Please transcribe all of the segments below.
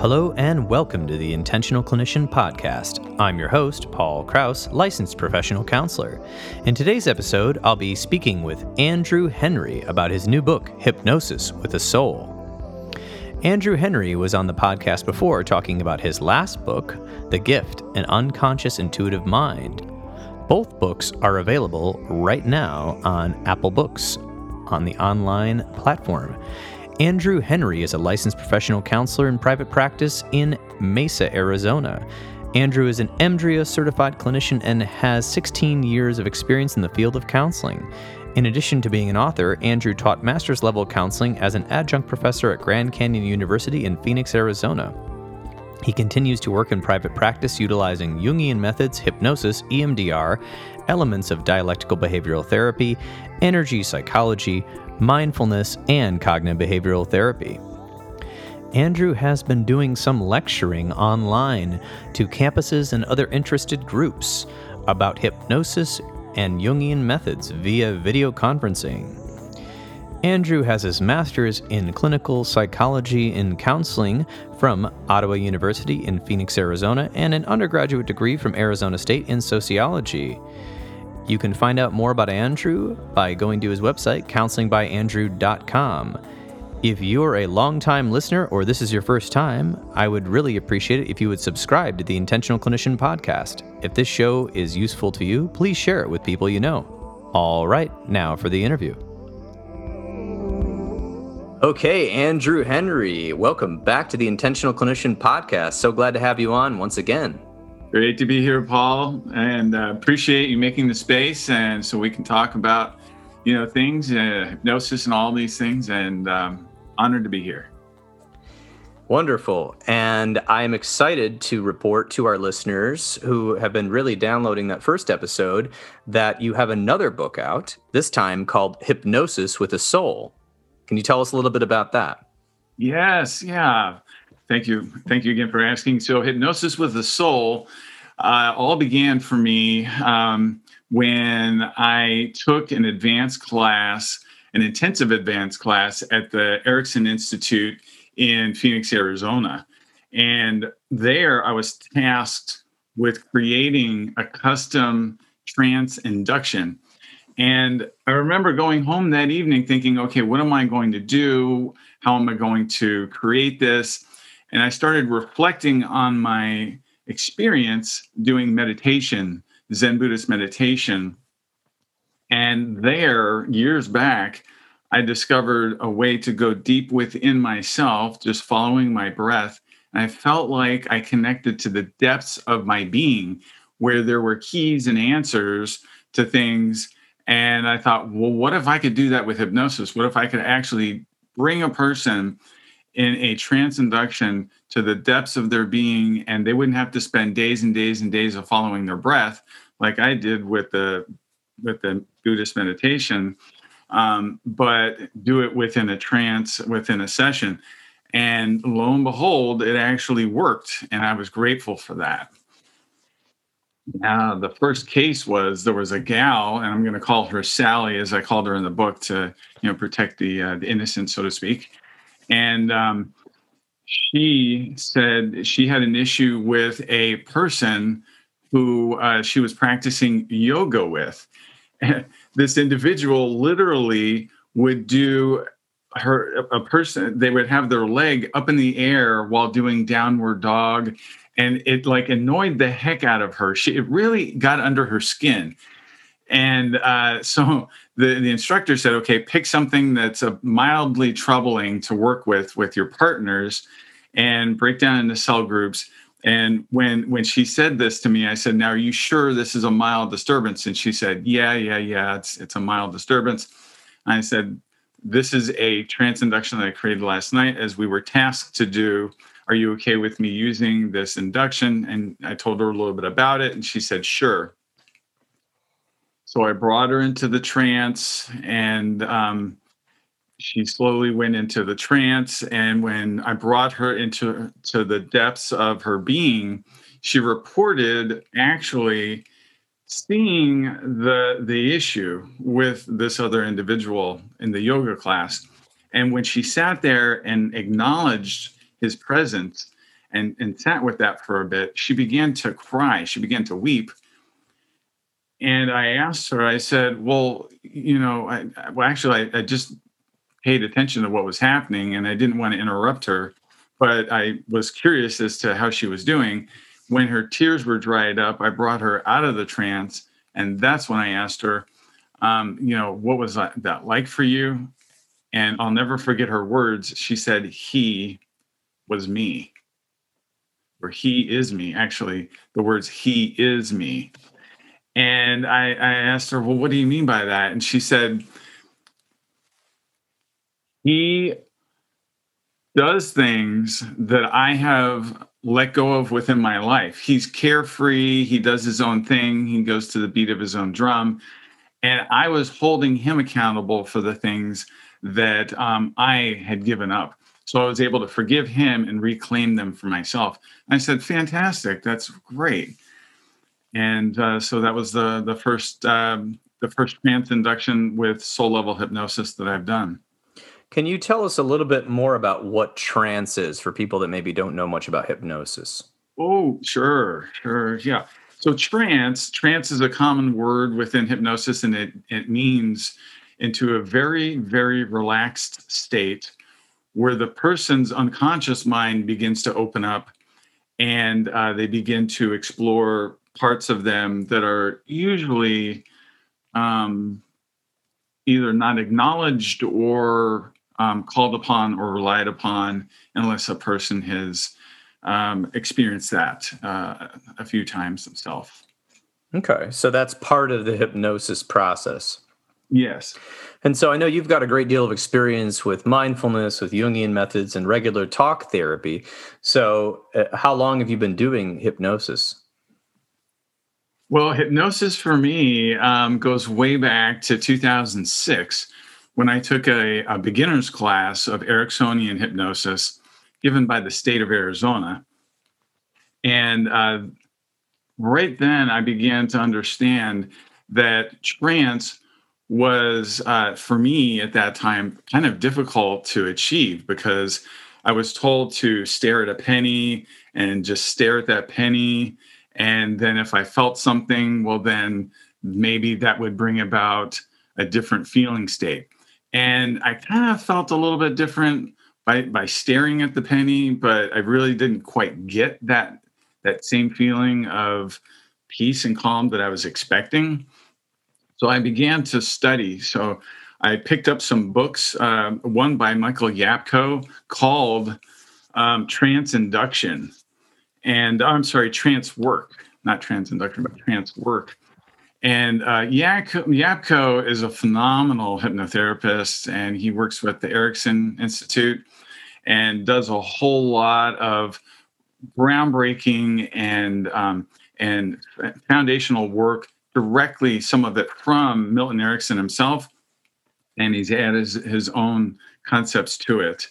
Hello and welcome to the Intentional Clinician Podcast. I'm your host, Paul Krauss, licensed professional counselor. In today's episode, I'll be speaking with Andrew Henry about his new book, Hypnosis with a Soul. Andrew Henry was on the podcast before talking about his last book, The Gift An Unconscious Intuitive Mind. Both books are available right now on Apple Books on the online platform. Andrew Henry is a licensed professional counselor in private practice in Mesa, Arizona. Andrew is an EMDRIA certified clinician and has 16 years of experience in the field of counseling. In addition to being an author, Andrew taught master's level counseling as an adjunct professor at Grand Canyon University in Phoenix, Arizona. He continues to work in private practice utilizing Jungian methods, hypnosis, EMDR, elements of dialectical behavioral therapy, energy psychology, mindfulness, and cognitive behavioral therapy. Andrew has been doing some lecturing online to campuses and other interested groups about hypnosis and Jungian methods via video conferencing. Andrew has his master's in clinical psychology and counseling from Ottawa University in Phoenix, Arizona, and an undergraduate degree from Arizona State in sociology. You can find out more about Andrew by going to his website, counselingbyandrew.com. If you're a longtime listener or this is your first time, I would really appreciate it if you would subscribe to the Intentional Clinician podcast. If this show is useful to you, please share it with people you know. All right, now for the interview. Okay, Andrew Henry, welcome back to the Intentional Clinician podcast. So glad to have you on once again. Great to be here, Paul, and uh, appreciate you making the space, and so we can talk about, you know, things, uh, hypnosis, and all these things. And um, honored to be here. Wonderful. And I'm excited to report to our listeners who have been really downloading that first episode that you have another book out, this time called Hypnosis with a Soul. Can you tell us a little bit about that? Yes. Yeah. Thank you. Thank you again for asking. So, Hypnosis with the Soul uh, all began for me um, when I took an advanced class, an intensive advanced class at the Erickson Institute in Phoenix, Arizona. And there I was tasked with creating a custom trance induction. And I remember going home that evening thinking, okay, what am I going to do? How am I going to create this? And I started reflecting on my experience doing meditation, Zen Buddhist meditation. And there, years back, I discovered a way to go deep within myself, just following my breath. And I felt like I connected to the depths of my being, where there were keys and answers to things. And I thought, well, what if I could do that with hypnosis? What if I could actually bring a person in a trance induction to the depths of their being and they wouldn't have to spend days and days and days of following their breath like i did with the with the buddhist meditation um, but do it within a trance within a session. And lo and behold it actually worked and i was grateful for that. Uh, the first case was there was a gal, and I'm going to call her Sally, as I called her in the book to, you know, protect the uh, the innocent, so to speak and um, she said she had an issue with a person who uh, she was practicing yoga with. this individual literally would do her a person they would have their leg up in the air while doing downward dog and it like annoyed the heck out of her she it really got under her skin and uh, so the, the instructor said, okay, pick something that's a mildly troubling to work with with your partners and break down into cell groups. And when when she said this to me, I said, "Now, are you sure this is a mild disturbance?" And she said, "Yeah, yeah, yeah. It's it's a mild disturbance." And I said, "This is a trance induction that I created last night, as we were tasked to do. Are you okay with me using this induction?" And I told her a little bit about it, and she said, "Sure." So I brought her into the trance and um, she slowly went into the trance. And when I brought her into to the depths of her being, she reported actually seeing the the issue with this other individual in the yoga class. And when she sat there and acknowledged his presence, and, and sat with that for a bit, she began to cry. She began to weep. And I asked her, I said, Well, you know, I, well, actually, I, I just paid attention to what was happening and I didn't want to interrupt her, but I was curious as to how she was doing. When her tears were dried up, I brought her out of the trance. And that's when I asked her, um, you know, what was that, that like for you? And I'll never forget her words. She said, He was me, or He is me. Actually, the words He is me. And I, I asked her, Well, what do you mean by that? And she said, He does things that I have let go of within my life. He's carefree, he does his own thing, he goes to the beat of his own drum. And I was holding him accountable for the things that um, I had given up. So I was able to forgive him and reclaim them for myself. And I said, "Fantastic, that's great." And uh, so that was the the first um, the first trance induction with soul level hypnosis that I've done. Can you tell us a little bit more about what trance is for people that maybe don't know much about hypnosis? Oh, sure, sure, yeah. So trance, trance is a common word within hypnosis, and it it means into a very, very relaxed state where the person's unconscious mind begins to open up and uh, they begin to explore parts of them that are usually um, either not acknowledged or um, called upon or relied upon unless a person has um, experienced that uh, a few times themselves. Okay, so that's part of the hypnosis process. Yes. And so I know you've got a great deal of experience with mindfulness, with Jungian methods, and regular talk therapy. So, uh, how long have you been doing hypnosis? Well, hypnosis for me um, goes way back to 2006 when I took a, a beginner's class of Ericksonian hypnosis given by the state of Arizona. And uh, right then, I began to understand that trance was uh, for me at that time kind of difficult to achieve because I was told to stare at a penny and just stare at that penny. And then if I felt something, well, then maybe that would bring about a different feeling state. And I kind of felt a little bit different by, by staring at the penny, but I really didn't quite get that that same feeling of peace and calm that I was expecting. So I began to study. So I picked up some books, uh, one by Michael Yapko called um, Trance Induction. And I'm sorry, Trance Work, not Trance Induction, but Trance Work. And uh, Yapko, is a phenomenal hypnotherapist, and he works with the Erickson Institute and does a whole lot of groundbreaking and um, and foundational work directly some of it from Milton Erickson himself, and he's added his, his own concepts to it.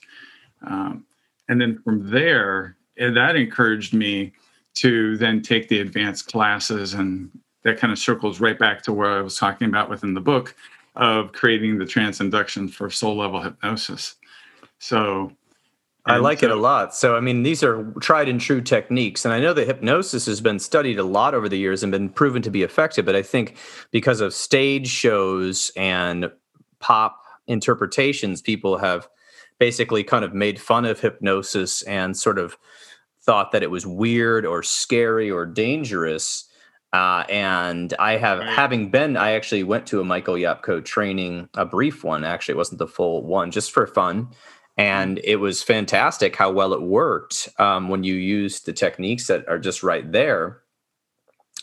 Um, and then from there, that encouraged me to then take the advanced classes, and that kind of circles right back to where I was talking about within the book of creating the trance induction for soul level hypnosis. So I like so, it a lot. So, I mean, these are tried and true techniques. And I know that hypnosis has been studied a lot over the years and been proven to be effective. But I think because of stage shows and pop interpretations, people have basically kind of made fun of hypnosis and sort of thought that it was weird or scary or dangerous. Uh, and I have, right. having been, I actually went to a Michael Yapko training, a brief one. Actually, it wasn't the full one, just for fun and it was fantastic how well it worked um, when you use the techniques that are just right there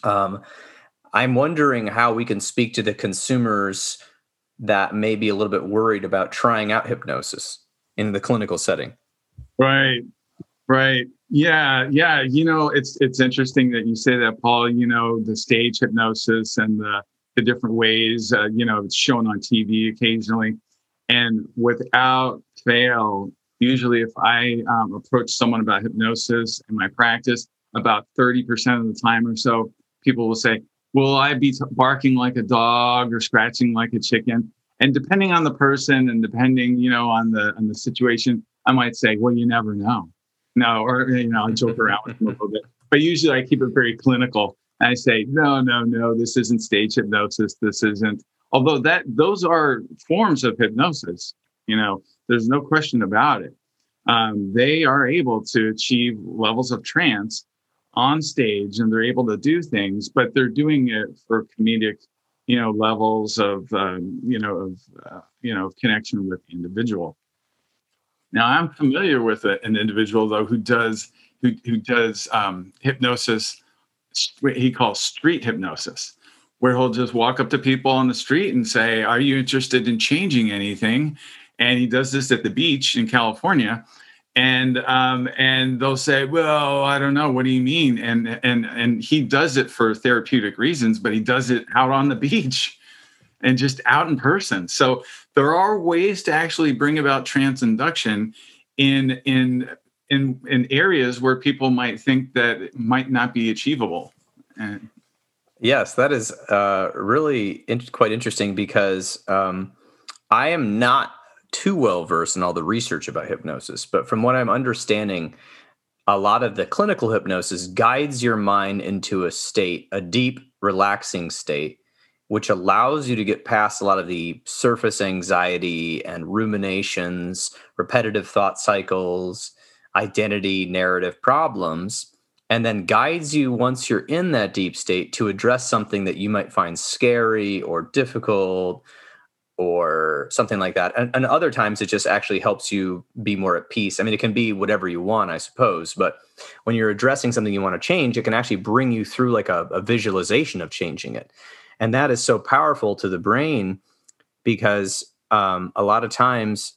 um, i'm wondering how we can speak to the consumers that may be a little bit worried about trying out hypnosis in the clinical setting. Right. Right. Yeah. Yeah. You know it's it's interesting that you say that paul. You know the stage hypnosis and the the different ways uh, you know it's shown on tv occasionally. And without fail, usually if I um, approach someone about hypnosis in my practice, about 30% of the time or so, people will say, Will I be barking like a dog or scratching like a chicken? And depending on the person and depending, you know, on the on the situation, I might say, Well, you never know. No, or you know, I joke around with them a little bit, but usually I keep it very clinical. And I say, no, no, no, this isn't stage hypnosis. This isn't. Although that those are forms of hypnosis, you know, there's no question about it. Um, they are able to achieve levels of trance on stage, and they're able to do things, but they're doing it for comedic, you know, levels of, um, you know, of, uh, you know, of connection with the individual. Now, I'm familiar with a, an individual though who does who who does um, hypnosis. What he calls street hypnosis, where he'll just walk up to people on the street and say, "Are you interested in changing anything?" And he does this at the beach in California, and um, and they'll say, "Well, I don't know. What do you mean?" And and and he does it for therapeutic reasons, but he does it out on the beach and just out in person. So there are ways to actually bring about trance induction in in in in areas where people might think that might not be achievable. And, yes, that is uh, really in- quite interesting because um, I am not too well versed in all the research about hypnosis, but from what I'm understanding, a lot of the clinical hypnosis guides your mind into a state, a deep, relaxing state which allows you to get past a lot of the surface anxiety and ruminations, repetitive thought cycles, identity narrative problems, and then guides you once you're in that deep state to address something that you might find scary or difficult or something like that. And, and, other times it just actually helps you be more at peace. I mean, it can be whatever you want, I suppose, but when you're addressing something you want to change, it can actually bring you through like a, a visualization of changing it and that is so powerful to the brain because um, a lot of times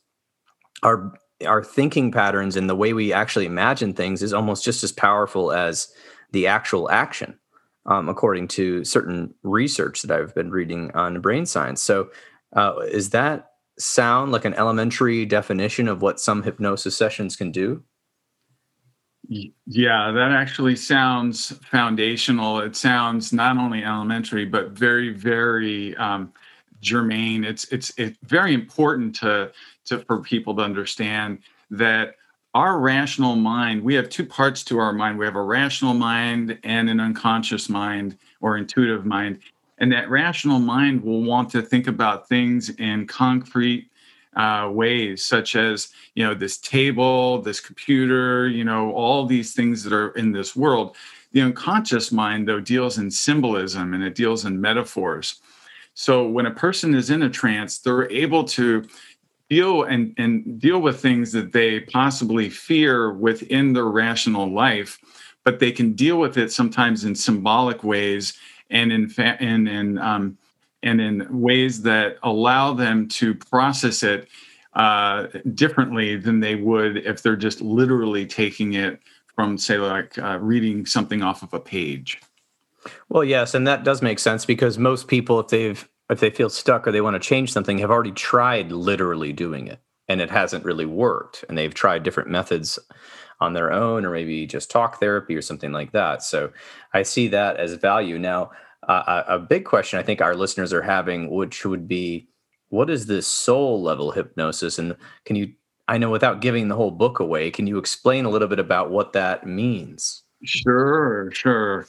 our our thinking patterns and the way we actually imagine things is almost just as powerful as the actual action um, according to certain research that i've been reading on brain science so uh, is that sound like an elementary definition of what some hypnosis sessions can do yeah, that actually sounds foundational. It sounds not only elementary, but very, very um, germane. It's it's it's very important to to for people to understand that our rational mind. We have two parts to our mind. We have a rational mind and an unconscious mind or intuitive mind, and that rational mind will want to think about things in concrete uh, ways, such as you know this table, this computer, you know all these things that are in this world. The unconscious mind, though, deals in symbolism and it deals in metaphors. So when a person is in a trance, they're able to deal and, and deal with things that they possibly fear within their rational life, but they can deal with it sometimes in symbolic ways and in fa- and in um, and in ways that allow them to process it uh, differently than they would if they're just literally taking it from, say, like uh, reading something off of a page. Well, yes, and that does make sense because most people, if they've if they feel stuck or they want to change something, have already tried literally doing it, and it hasn't really worked, and they've tried different methods on their own, or maybe just talk therapy or something like that. So I see that as value now uh, a big question I think our listeners are having, which would be, what is this soul level hypnosis? And can you, I know without giving the whole book away, can you explain a little bit about what that means? Sure, sure.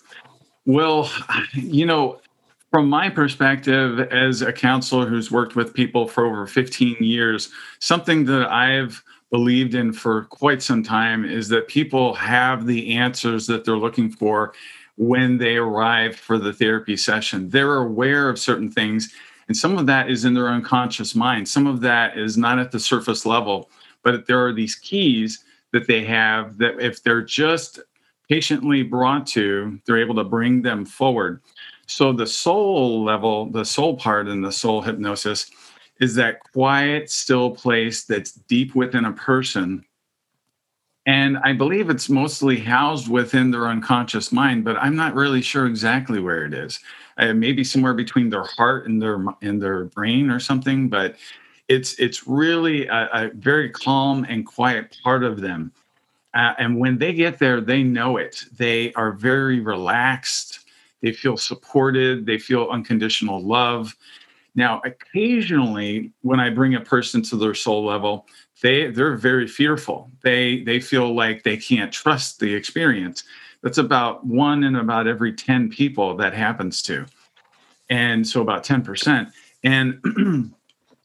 Well, you know, from my perspective as a counselor who's worked with people for over 15 years, something that I've believed in for quite some time is that people have the answers that they're looking for when they arrive for the therapy session. They're aware of certain things, and some of that is in their unconscious mind. Some of that is not at the surface level, but there are these keys that they have that if they're just patiently brought to, they're able to bring them forward. So the soul level, the soul part in the soul hypnosis is that quiet, still place that's deep within a person and I believe it's mostly housed within their unconscious mind, but I'm not really sure exactly where it is. Uh, maybe somewhere between their heart and their and their brain or something. But it's it's really a, a very calm and quiet part of them. Uh, and when they get there, they know it. They are very relaxed. They feel supported. They feel unconditional love. Now, occasionally, when I bring a person to their soul level, they they're very fearful. They they feel like they can't trust the experience. That's about one in about every 10 people that happens to. And so about 10%. And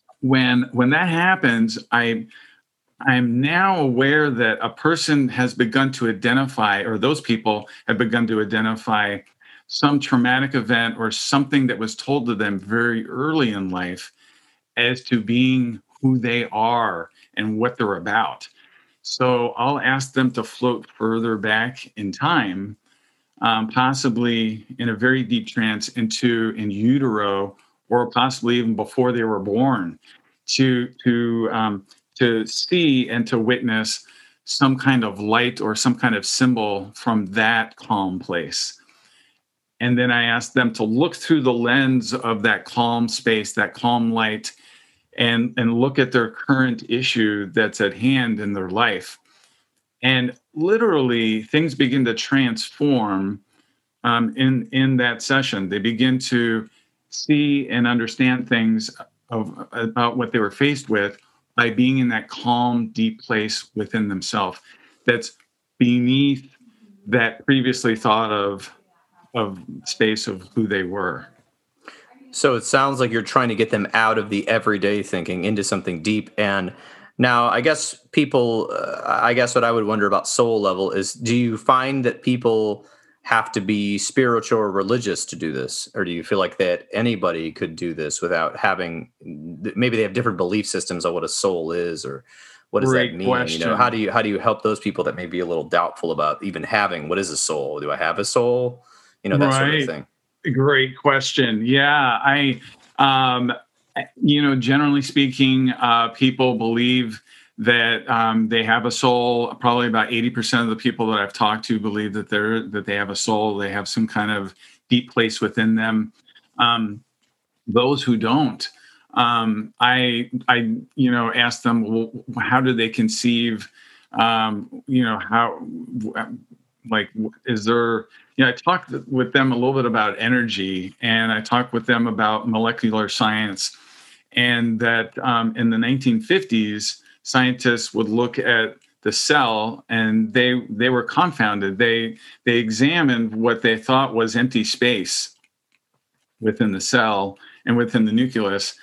when when that happens, I I'm now aware that a person has begun to identify, or those people have begun to identify some traumatic event or something that was told to them very early in life as to being who they are and what they're about. So I'll ask them to float further back in time, um, possibly in a very deep trance into in utero, or possibly even before they were born, to to um, to see and to witness some kind of light or some kind of symbol from that calm place. And then I ask them to look through the lens of that calm space, that calm light, and, and look at their current issue that's at hand in their life. And literally, things begin to transform um, in, in that session. They begin to see and understand things of, about what they were faced with by being in that calm, deep place within themselves that's beneath that previously thought of of space of who they were. So it sounds like you're trying to get them out of the everyday thinking into something deep. And now, I guess people, uh, I guess what I would wonder about soul level is do you find that people have to be spiritual or religious to do this? Or do you feel like that anybody could do this without having, maybe they have different belief systems on what a soul is or what does Great that mean? Question. You know, how do you, how do you help those people that may be a little doubtful about even having, what is a soul? Do I have a soul? You know, that right. sort of thing. Great question. Yeah, I, um, you know, generally speaking, uh, people believe that um, they have a soul. Probably about eighty percent of the people that I've talked to believe that they're that they have a soul. They have some kind of deep place within them. Um, those who don't, um, I, I, you know, ask them, well, how do they conceive? Um, you know, how, like, is there you know, I talked with them a little bit about energy, and I talked with them about molecular science, and that um, in the 1950s, scientists would look at the cell, and they they were confounded. They they examined what they thought was empty space within the cell and within the nucleus,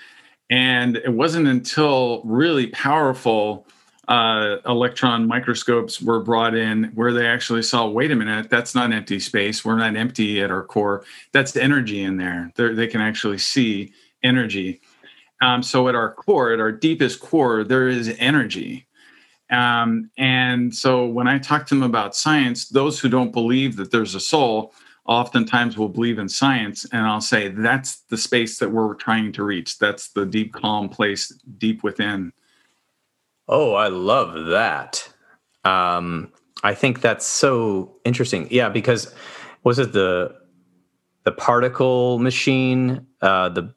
and it wasn't until really powerful uh, electron microscopes were brought in where they actually saw wait a minute that's not empty space. We're not empty at our core. That's energy in there. They're, they can actually see energy. Um, so at our core at our deepest core there is energy. Um, and so when i talk to them about science those who don't believe that there's a soul oftentimes will believe in science and i'll say that's the space that we're trying to reach. That's the deep calm place deep within Oh, I love that. Um, I think that's so interesting. Yeah, because was it the the particle machine? Uh, the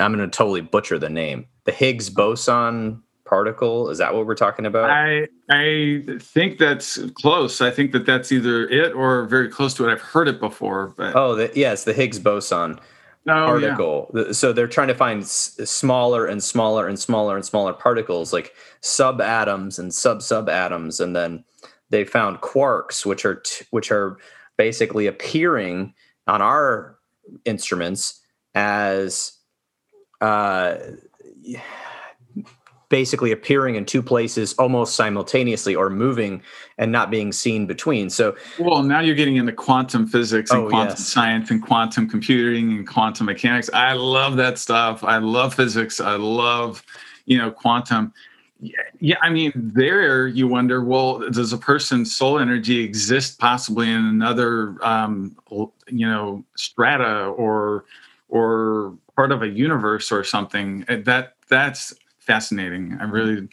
I'm going to totally butcher the name. The Higgs boson particle. Is that what we're talking about? I I think that's close. I think that that's either it or very close to it. I've heard it before. But oh, the, yes, the Higgs boson oh, particle. Yeah. So they're trying to find s- smaller and smaller and smaller and smaller particles, like subatoms and sub subatoms, and then they found quarks, which are t- which are basically appearing on our instruments as uh, basically appearing in two places almost simultaneously or moving and not being seen between. So, well, now you're getting into quantum physics and oh, quantum yes. science and quantum computing and quantum mechanics. I love that stuff. I love physics. I love, you know, quantum. Yeah, yeah, I mean, there you wonder, well, does a person's soul energy exist possibly in another, um, you know, strata or or part of a universe or something? That that's fascinating. I really,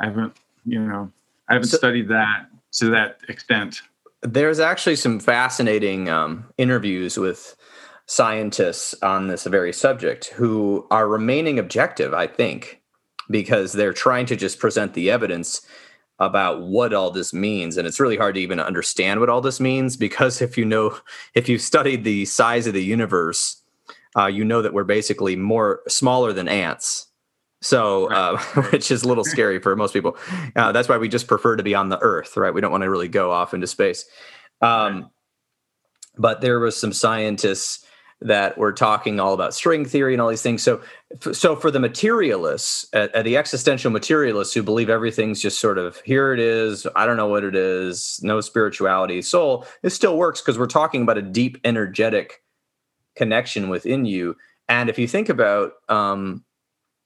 I haven't, you know, I haven't so, studied that to that extent. There's actually some fascinating um, interviews with scientists on this very subject who are remaining objective, I think, because they're trying to just present the evidence about what all this means and it's really hard to even understand what all this means because if you know if you've studied the size of the universe uh, you know that we're basically more smaller than ants So, uh, which is a little scary for most people. Uh, that's why we just prefer to be on the Earth, right? We don't want to really go off into space. Um, but there was some scientists that were talking all about string theory and all these things. So, so for the materialists, uh, uh, the existential materialists who believe everything's just sort of here it is, I don't know what it is, no spirituality, soul, it still works because we're talking about a deep energetic connection within you. And if you think about, um,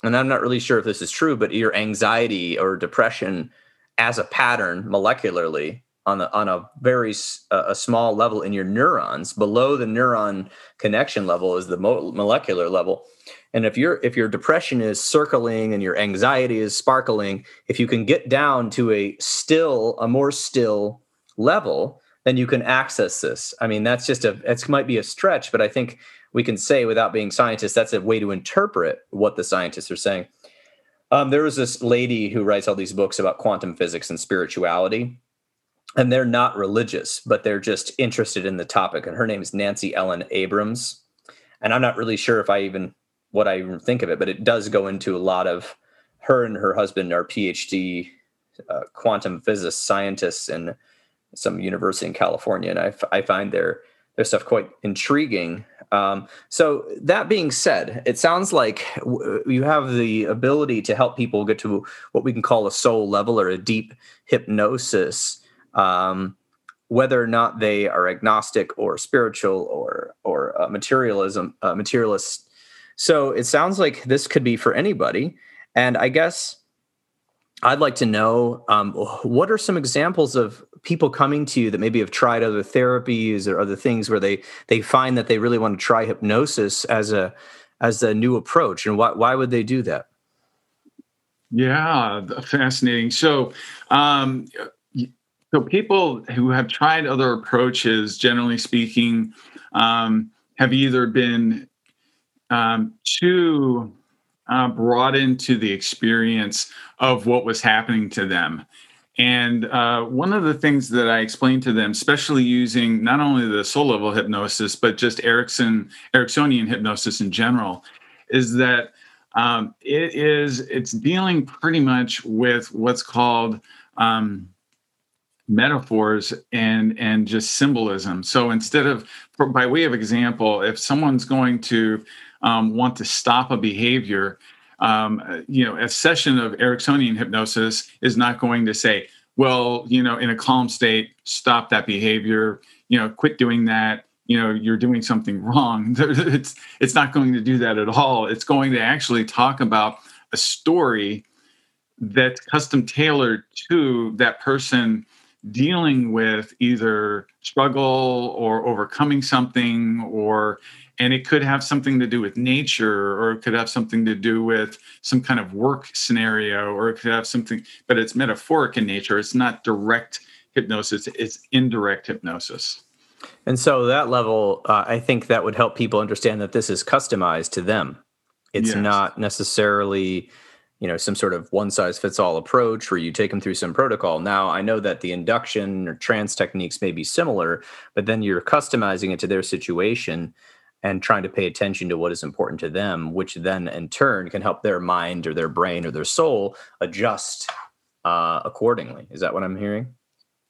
and I'm not really sure if this is true, but your anxiety or depression as a pattern molecularly on a, on a very uh, a small level in your neurons below the neuron connection level is the mo- molecular level. And if your if your depression is circling and your anxiety is sparkling if you can get down to a still a more still level then you can access this. I mean that's just a it might be a stretch but i think we can say without being scientists that's a way to interpret what the scientists are saying um, there was this lady who writes all these books about quantum physics and spirituality and they're not religious, but they're just interested in the topic. And her name is Nancy Ellen Abrams. And I'm not really sure if I even what I even think of it, but it does go into a lot of her and her husband are PhD uh, quantum physicists, scientists in some university in California, and I, f- I find their their stuff quite intriguing. Um, so that being said, it sounds like w- you have the ability to help people get to what we can call a soul level or a deep hypnosis um, whether or not they are agnostic or spiritual or or uh, materialism uh, materialist. So it sounds like this could be for anybody, and I guess I'd like to know um, what are some examples of people coming to you that maybe have tried other therapies or other things where they they find that they really want to try hypnosis as a as a new approach, and why why would they do that? Yeah, fascinating. So, um, so people who have tried other approaches, generally speaking, um, have either been um, too uh, brought into the experience of what was happening to them. And uh, one of the things that I explained to them, especially using not only the soul level hypnosis, but just Erickson, Ericksonian hypnosis in general, is that um, it is it's dealing pretty much with what's called um, metaphors and and just symbolism. So instead of by way of example if someone's going to um, want to stop a behavior um, you know a session of ericksonian hypnosis is not going to say well you know in a calm state stop that behavior you know quit doing that you know you're doing something wrong. It's it's not going to do that at all. It's going to actually talk about a story that's custom tailored to that person dealing with either struggle or overcoming something or and it could have something to do with nature or it could have something to do with some kind of work scenario or it could have something but it's metaphoric in nature. It's not direct hypnosis it's indirect hypnosis. And so that level uh, i think that would help people understand that this is customized to them. It's yes. not necessarily you know some sort of one size fits all approach where you take them through some protocol. Now i know that the induction or trance techniques may be similar but then you're customizing it to their situation and trying to pay attention to what is important to them which then in turn can help their mind or their brain or their soul adjust uh, accordingly. Is that what i'm hearing?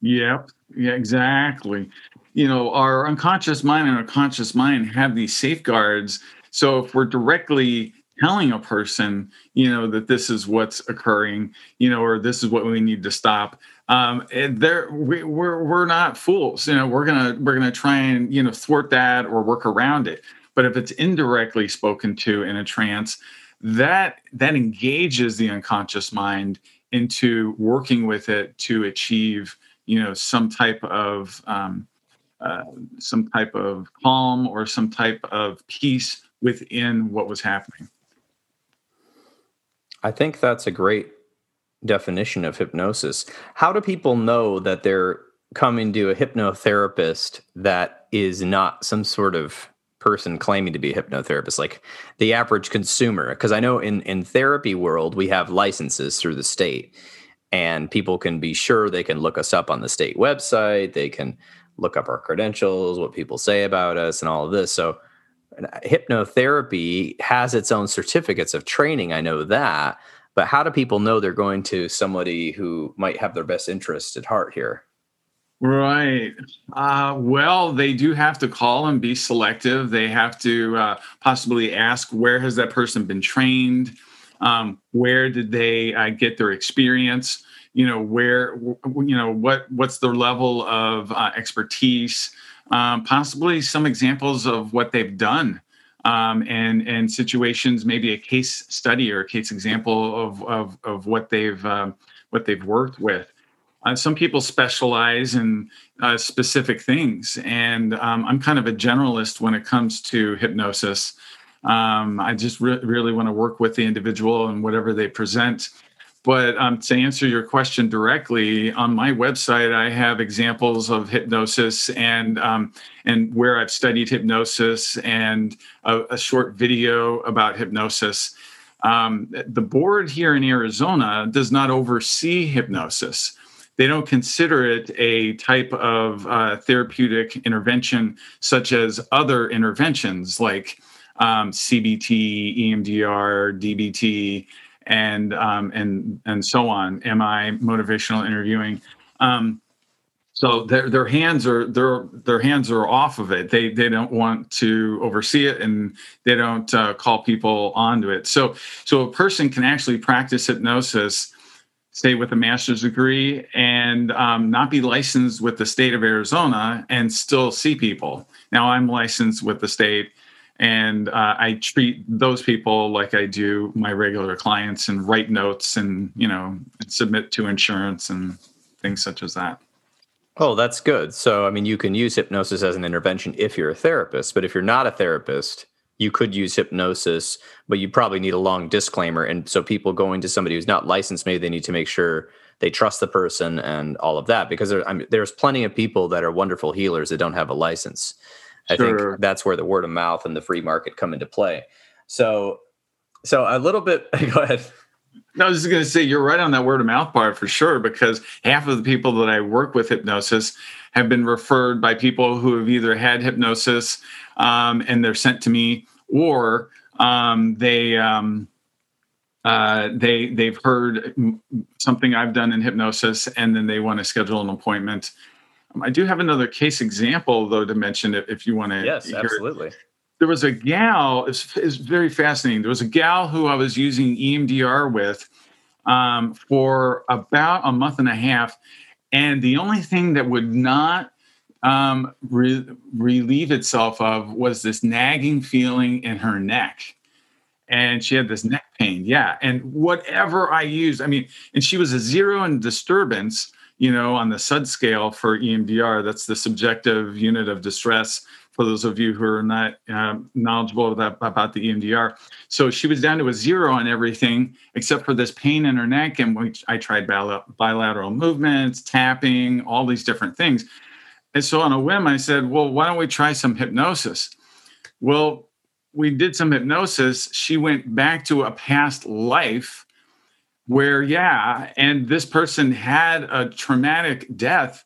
Yep. Yeah exactly. You know our unconscious mind and our conscious mind have these safeguards. So if we're directly telling a person, you know, that this is what's occurring, you know, or this is what we need to stop. Um, and there, we, we're we're not fools. You know, we're gonna we're gonna try and you know thwart that or work around it. But if it's indirectly spoken to in a trance, that that engages the unconscious mind into working with it to achieve you know some type of um, uh, some type of calm or some type of peace within what was happening. I think that's a great definition of hypnosis. How do people know that they're coming to a hypnotherapist that is not some sort of person claiming to be a hypnotherapist like the average consumer because i know in in therapy world we have licenses through the state and people can be sure they can look us up on the state website they can look up our credentials what people say about us and all of this so hypnotherapy has its own certificates of training. I know that. But how do people know they're going to somebody who might have their best interest at heart here? Right. Uh, well, they do have to call and be selective. They have to uh, possibly ask where has that person been trained? Um, where did they uh, get their experience? You know, where, you know, what what's their level of uh, expertise? Um, possibly some examples of what they've done um, and and situations, maybe a case study or a case example of of, of what they've um, what they've worked with. Uh, some people specialize in uh, specific things, and um, I'm kind of a generalist when it comes to hypnosis. Um, I just re- really want to work with the individual and whatever they present. But um, to answer your question directly, on my website, I have examples of hypnosis and um, and where I've studied hypnosis and a, a short video about hypnosis. Um, the board here in Arizona does not oversee hypnosis they don't consider it a type of uh, therapeutic intervention such as other interventions like um, CBT, EMDR, DBT, and um, and and so on. Am I motivational interviewing. Um, so their their hands are their their hands are off of it. They they don't want to oversee it, and they don't uh, call people onto it. So so a person can actually practice hypnosis say with a master's degree and um, not be licensed with the state of Arizona and still see people. Now I'm licensed with the state and uh, I treat those people like I do my regular clients and write notes and, you know, and submit to insurance and things such as that. Oh, that's good. So, I mean, you can use hypnosis as an intervention if you're a therapist, but if you're not a therapist, you could use hypnosis, but you probably need a long disclaimer. And so people going to somebody who's not licensed, maybe they need to make sure they trust the person and all of that because there, I mean, there's plenty of people that are wonderful healers that don't have a license. I sure. think that's where the word of mouth and the free market come into play. So, so a little bit. Go ahead. No, I was just going to say you're right on that word of mouth part for sure because half of the people that I work with hypnosis have been referred by people who have either had hypnosis um, and they're sent to me, or um, they um, uh, they they've heard something I've done in hypnosis, and then they want to schedule an appointment. Um, I do have another case example though to mention if, if you want to. Yes, absolutely. It. There was a gal. It's, it's very fascinating. There was a gal who I was using EMDR with um, for about a month and a half, and the only thing that would not um, re- relieve itself of was this nagging feeling in her neck. And she had this neck pain. Yeah. And whatever I used, I mean, and she was a zero in disturbance, you know, on the SUD scale for EMDR. That's the subjective unit of distress for those of you who are not um, knowledgeable about, the EMDR. So she was down to a zero on everything except for this pain in her neck. And we, I tried bilateral movements, tapping, all these different things. And so on a whim, I said, well, why don't we try some hypnosis? Well, we did some hypnosis. She went back to a past life where, yeah, and this person had a traumatic death.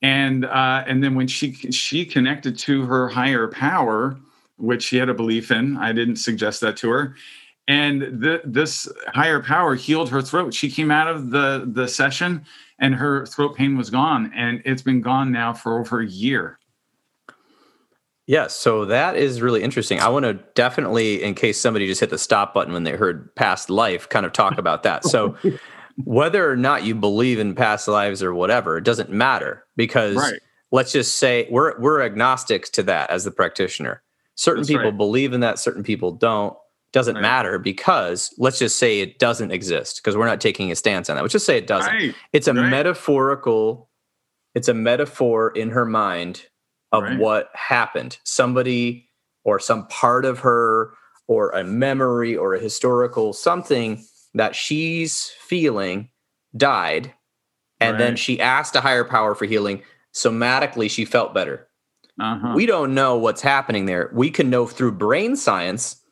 And uh, and then when she she connected to her higher power, which she had a belief in, I didn't suggest that to her, and the, this higher power healed her throat. She came out of the the session and her throat pain was gone and it's been gone now for over a year Yes, so that is really interesting. I want to definitely, in case somebody just hit the stop button when they heard past life, kind of talk about that. So, whether or not you believe in past lives or whatever, it doesn't matter because right. let's just say we're we're agnostic to that as the practitioner. Certain That's people right. believe in that, certain people don't doesn't right. matter because let's just say it doesn't exist because we're not taking a stance on that. Let's just say it doesn't. It's a metaphorical, it's a metaphor in her mind of what happened. Somebody or some part of her or a memory or a historical something that she's feeling died. And then she asked a higher power for healing. Somatically, she felt better. Uh-huh. We don't know what's happening there. We can know through brain science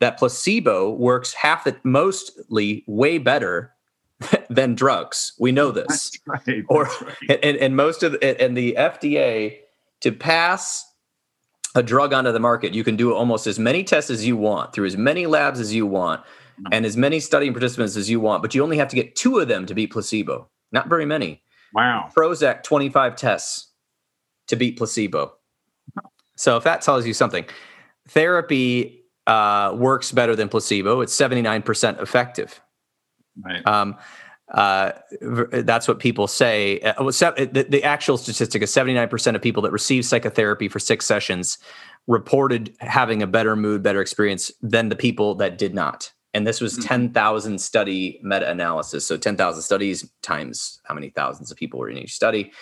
that placebo works half the mostly way better than drugs. We know this. That's right. or right. And, and most of the, and the FDA to pass a drug onto the market, you can do almost as many tests as you want through as many labs as you want and as many studying participants as you want, but you only have to get two of them to beat placebo. Not very many. Wow. Prozac, 25 tests to beat placebo. So if that tells you something, therapy uh, works better than placebo. It's 79% effective. Right. Um, uh, that's what people say. Uh, the, the, actual statistic is 79% of people that receive psychotherapy for six sessions reported having a better mood, better experience than the people that did not. And this was mm-hmm. 10,000 study meta analysis. So 10,000 studies times how many thousands of people were in each study.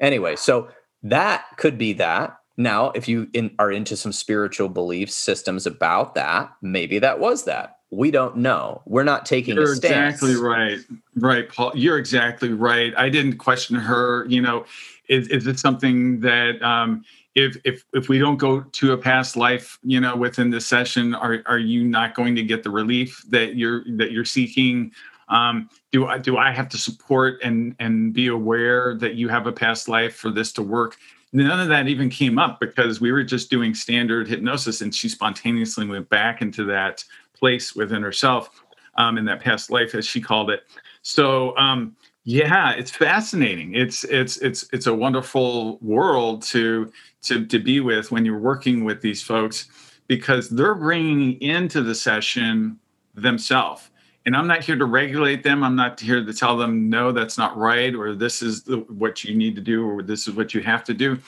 Anyway, so that could be that. Now, if you in, are into some spiritual belief systems about that, maybe that was that. We don't know. We're not taking You're exactly right. Right, Paul. You're exactly right. I didn't question her. You know, is, is it something that um, if if if we don't go to a past life, you know, within the session, are are you not going to get the relief that you're that you're seeking? Um, do I do I have to support and and be aware that you have a past life for this to work? None of that even came up because we were just doing standard hypnosis, and she spontaneously went back into that place within herself um, in that past life, as she called it. So um, yeah, it's fascinating. It's it's it's it's a wonderful world to to to be with when you're working with these folks because they're bringing into the session themselves and i'm not here to regulate them i'm not here to tell them no that's not right or this is the, what you need to do or this is what you have to do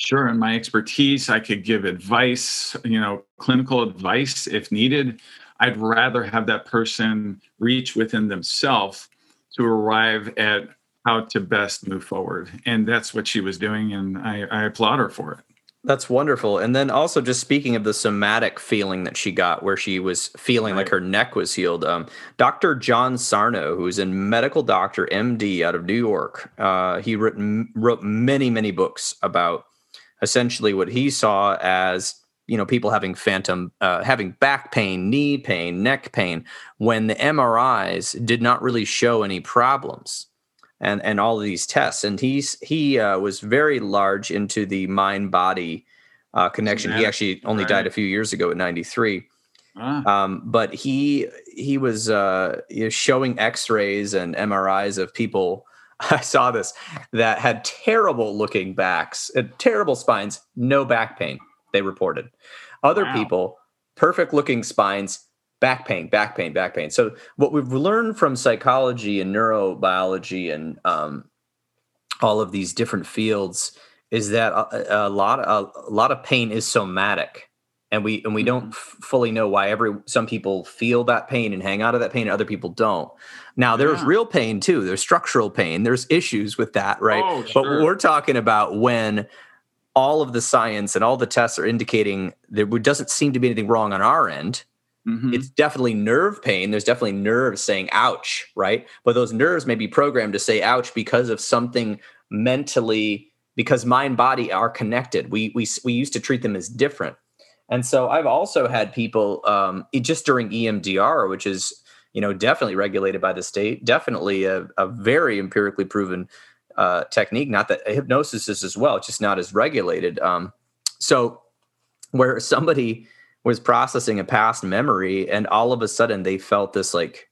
sure in my expertise i could give advice you know clinical advice if needed i'd rather have that person reach within themselves to arrive at how to best move forward and that's what she was doing and i, I applaud her for it that's wonderful. And then also just speaking of the somatic feeling that she got where she was feeling right. like her neck was healed. Um, Dr. John Sarno, who's a medical doctor, MD out of New York, uh, he written, wrote many, many books about essentially what he saw as you know people having phantom uh, having back pain knee pain neck pain when the mris did not really show any problems and and all of these tests. And he's he uh, was very large into the mind body uh, connection. He actually only right. died a few years ago at 93. Ah. Um, but he he was uh, showing X-rays and MRIs of people. I saw this that had terrible looking backs, uh, terrible spines, no back pain. They reported. Other wow. people, perfect looking spines, back pain, back pain, back pain. So what we've learned from psychology and neurobiology and um, all of these different fields is that a, a lot of, a, lot of pain is somatic and we and we don't mm-hmm. f- fully know why every some people feel that pain and hang out of that pain and other people don't now there's yeah. real pain too there's structural pain there's issues with that right oh, sure. but we're talking about when all of the science and all the tests are indicating there doesn't seem to be anything wrong on our end Mm-hmm. It's definitely nerve pain. There's definitely nerves saying ouch, right? But those nerves may be programmed to say ouch because of something mentally, because mind body are connected. We, we, we used to treat them as different. And so I've also had people um, just during EMDR, which is, you know, definitely regulated by the state, definitely a, a very empirically proven uh, technique. Not that hypnosis is as well, it's just not as regulated. Um, so where somebody, was processing a past memory and all of a sudden they felt this like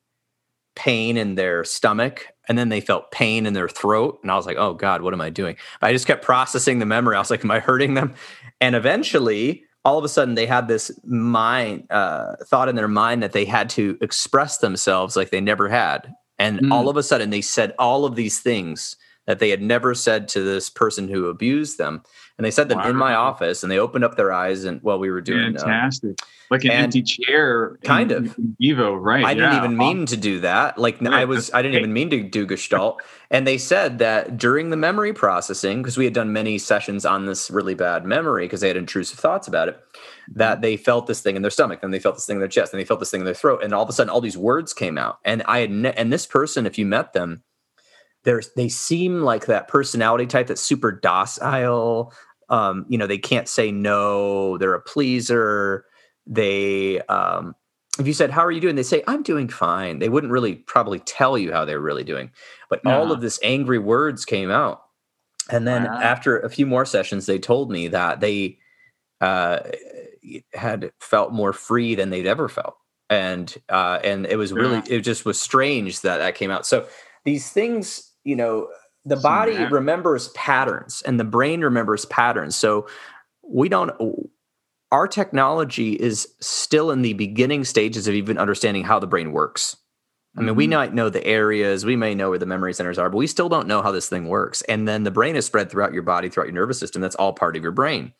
pain in their stomach and then they felt pain in their throat and i was like oh god what am i doing i just kept processing the memory i was like am i hurting them and eventually all of a sudden they had this mind uh, thought in their mind that they had to express themselves like they never had and mm. all of a sudden they said all of these things that they had never said to this person who abused them. And they said them wow. in my office and they opened up their eyes and while we were doing uh, fantastic. like an empty chair kind in, of Evo, right. I didn't even mean to do that. Like right. I was I didn't even mean to do gestalt. and they said that during the memory processing, because we had done many sessions on this really bad memory because they had intrusive thoughts about it, that mm-hmm. they felt this thing in their stomach, and they felt this thing in their chest, and they felt this thing in their throat, and all of a sudden all these words came out. And I had ne- and this person, if you met them, they seem like that personality type that's super docile. Um, you know, they can't say no. They're a pleaser. They, um, if you said, "How are you doing?" They say, "I'm doing fine." They wouldn't really probably tell you how they're really doing, but all of this angry words came out, And then wow. after a few more sessions, they told me that they uh, had felt more free than they'd ever felt, and uh, and it was really yeah. it just was strange that that came out. So these things, you know, the body remembers patterns and the brain remembers patterns. So we don't our technology is still in the beginning stages of even understanding how the brain works. I mean, mm-hmm. we might know the areas, we may know where the memory centers are, but we still don't know how this thing works. And then the brain is spread throughout your body, throughout your nervous system. That's all part of your brain.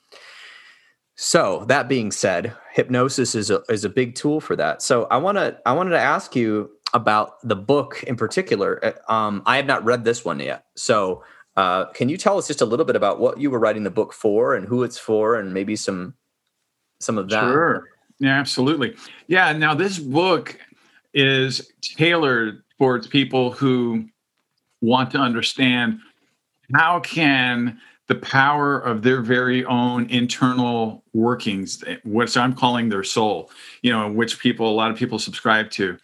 So that being said, hypnosis is a is a big tool for that. So I want to I wanted to ask you about the book in particular. Uh, um, I have not read this one yet. So uh, can you tell us just a little bit about what you were writing the book for and who it's for, and maybe some some of that? Sure. Yeah, absolutely. Yeah. Now this book is tailored towards people who want to understand how can the power of their very own internal workings, which I'm calling their soul, you know, which people a lot of people subscribe to.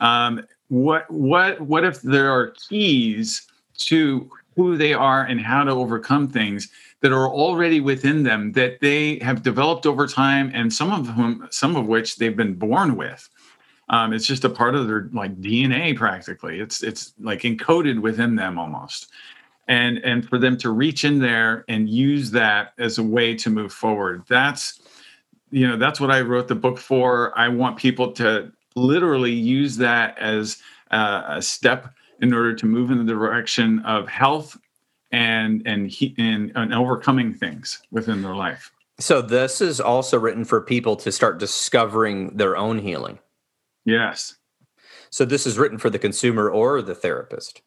Um, what what what if there are keys to who they are and how to overcome things that are already within them that they have developed over time and some of whom some of which they've been born with? Um, it's just a part of their like dna practically. It's it's like encoded within them almost and and for them to reach in there and use that as a way to move forward that's you know that's what i wrote the book for i want people to literally use that as a, a step in order to move in the direction of health and and he, and, and overcoming things within their life. So this is also written for people to start discovering their own healing. Yes. So this is written for the consumer or the therapist.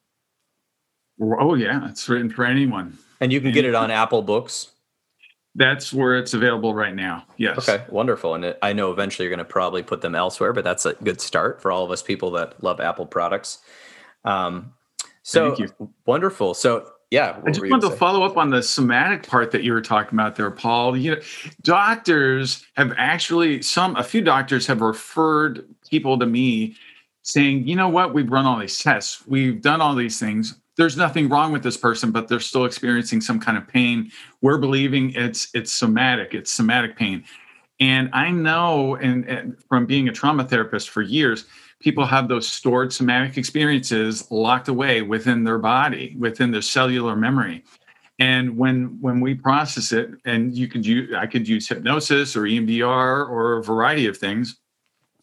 Oh yeah, it's written for anyone. And you can get it on Apple Books. That's where it's available right now. Yes. Okay, wonderful. And I know eventually you're going to probably put them elsewhere, but that's a good start for all of us people that love Apple products. Um, so wonderful. So yeah, I just wanted to follow up on the somatic part that you were talking about there, Paul. You know, doctors have actually some a few doctors have referred people to me saying, you know what, we've run all these tests, we've done all these things. There's nothing wrong with this person, but they're still experiencing some kind of pain. We're believing it's it's somatic, it's somatic pain. And I know, and, and from being a trauma therapist for years, people have those stored somatic experiences locked away within their body, within their cellular memory. And when when we process it, and you could use, I could use hypnosis or EMDR or a variety of things.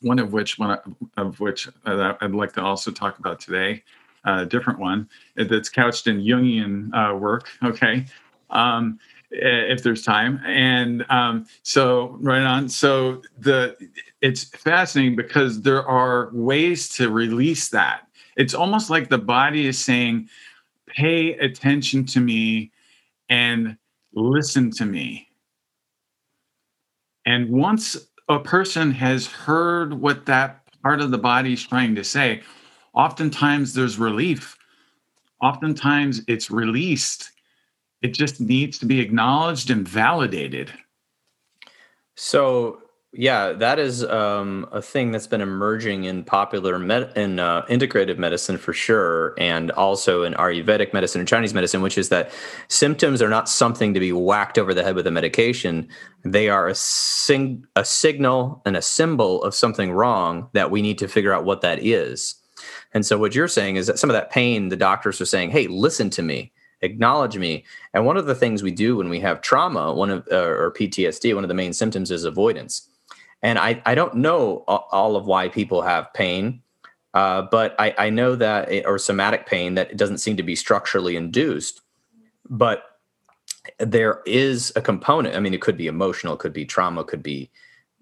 One of which, one of which I'd like to also talk about today, a different one that's couched in Jungian uh, work. Okay, um, if there's time. And um, so, right on. So the it's fascinating because there are ways to release that. It's almost like the body is saying, "Pay attention to me and listen to me." And once a person has heard what that part of the body is trying to say, oftentimes there's relief. Oftentimes it's released it just needs to be acknowledged and validated. So, yeah, that is um, a thing that's been emerging in popular med- in uh, integrative medicine for sure, and also in Ayurvedic medicine and Chinese medicine, which is that symptoms are not something to be whacked over the head with a medication. They are a, sing- a signal and a symbol of something wrong that we need to figure out what that is. And so, what you're saying is that some of that pain, the doctors are saying, "Hey, listen to me." acknowledge me. And one of the things we do when we have trauma, one of uh, or PTSD, one of the main symptoms is avoidance. And I, I don't know all of why people have pain, uh, but I, I know that it, or somatic pain that it doesn't seem to be structurally induced, but there is a component. I mean, it could be emotional, could be trauma, could be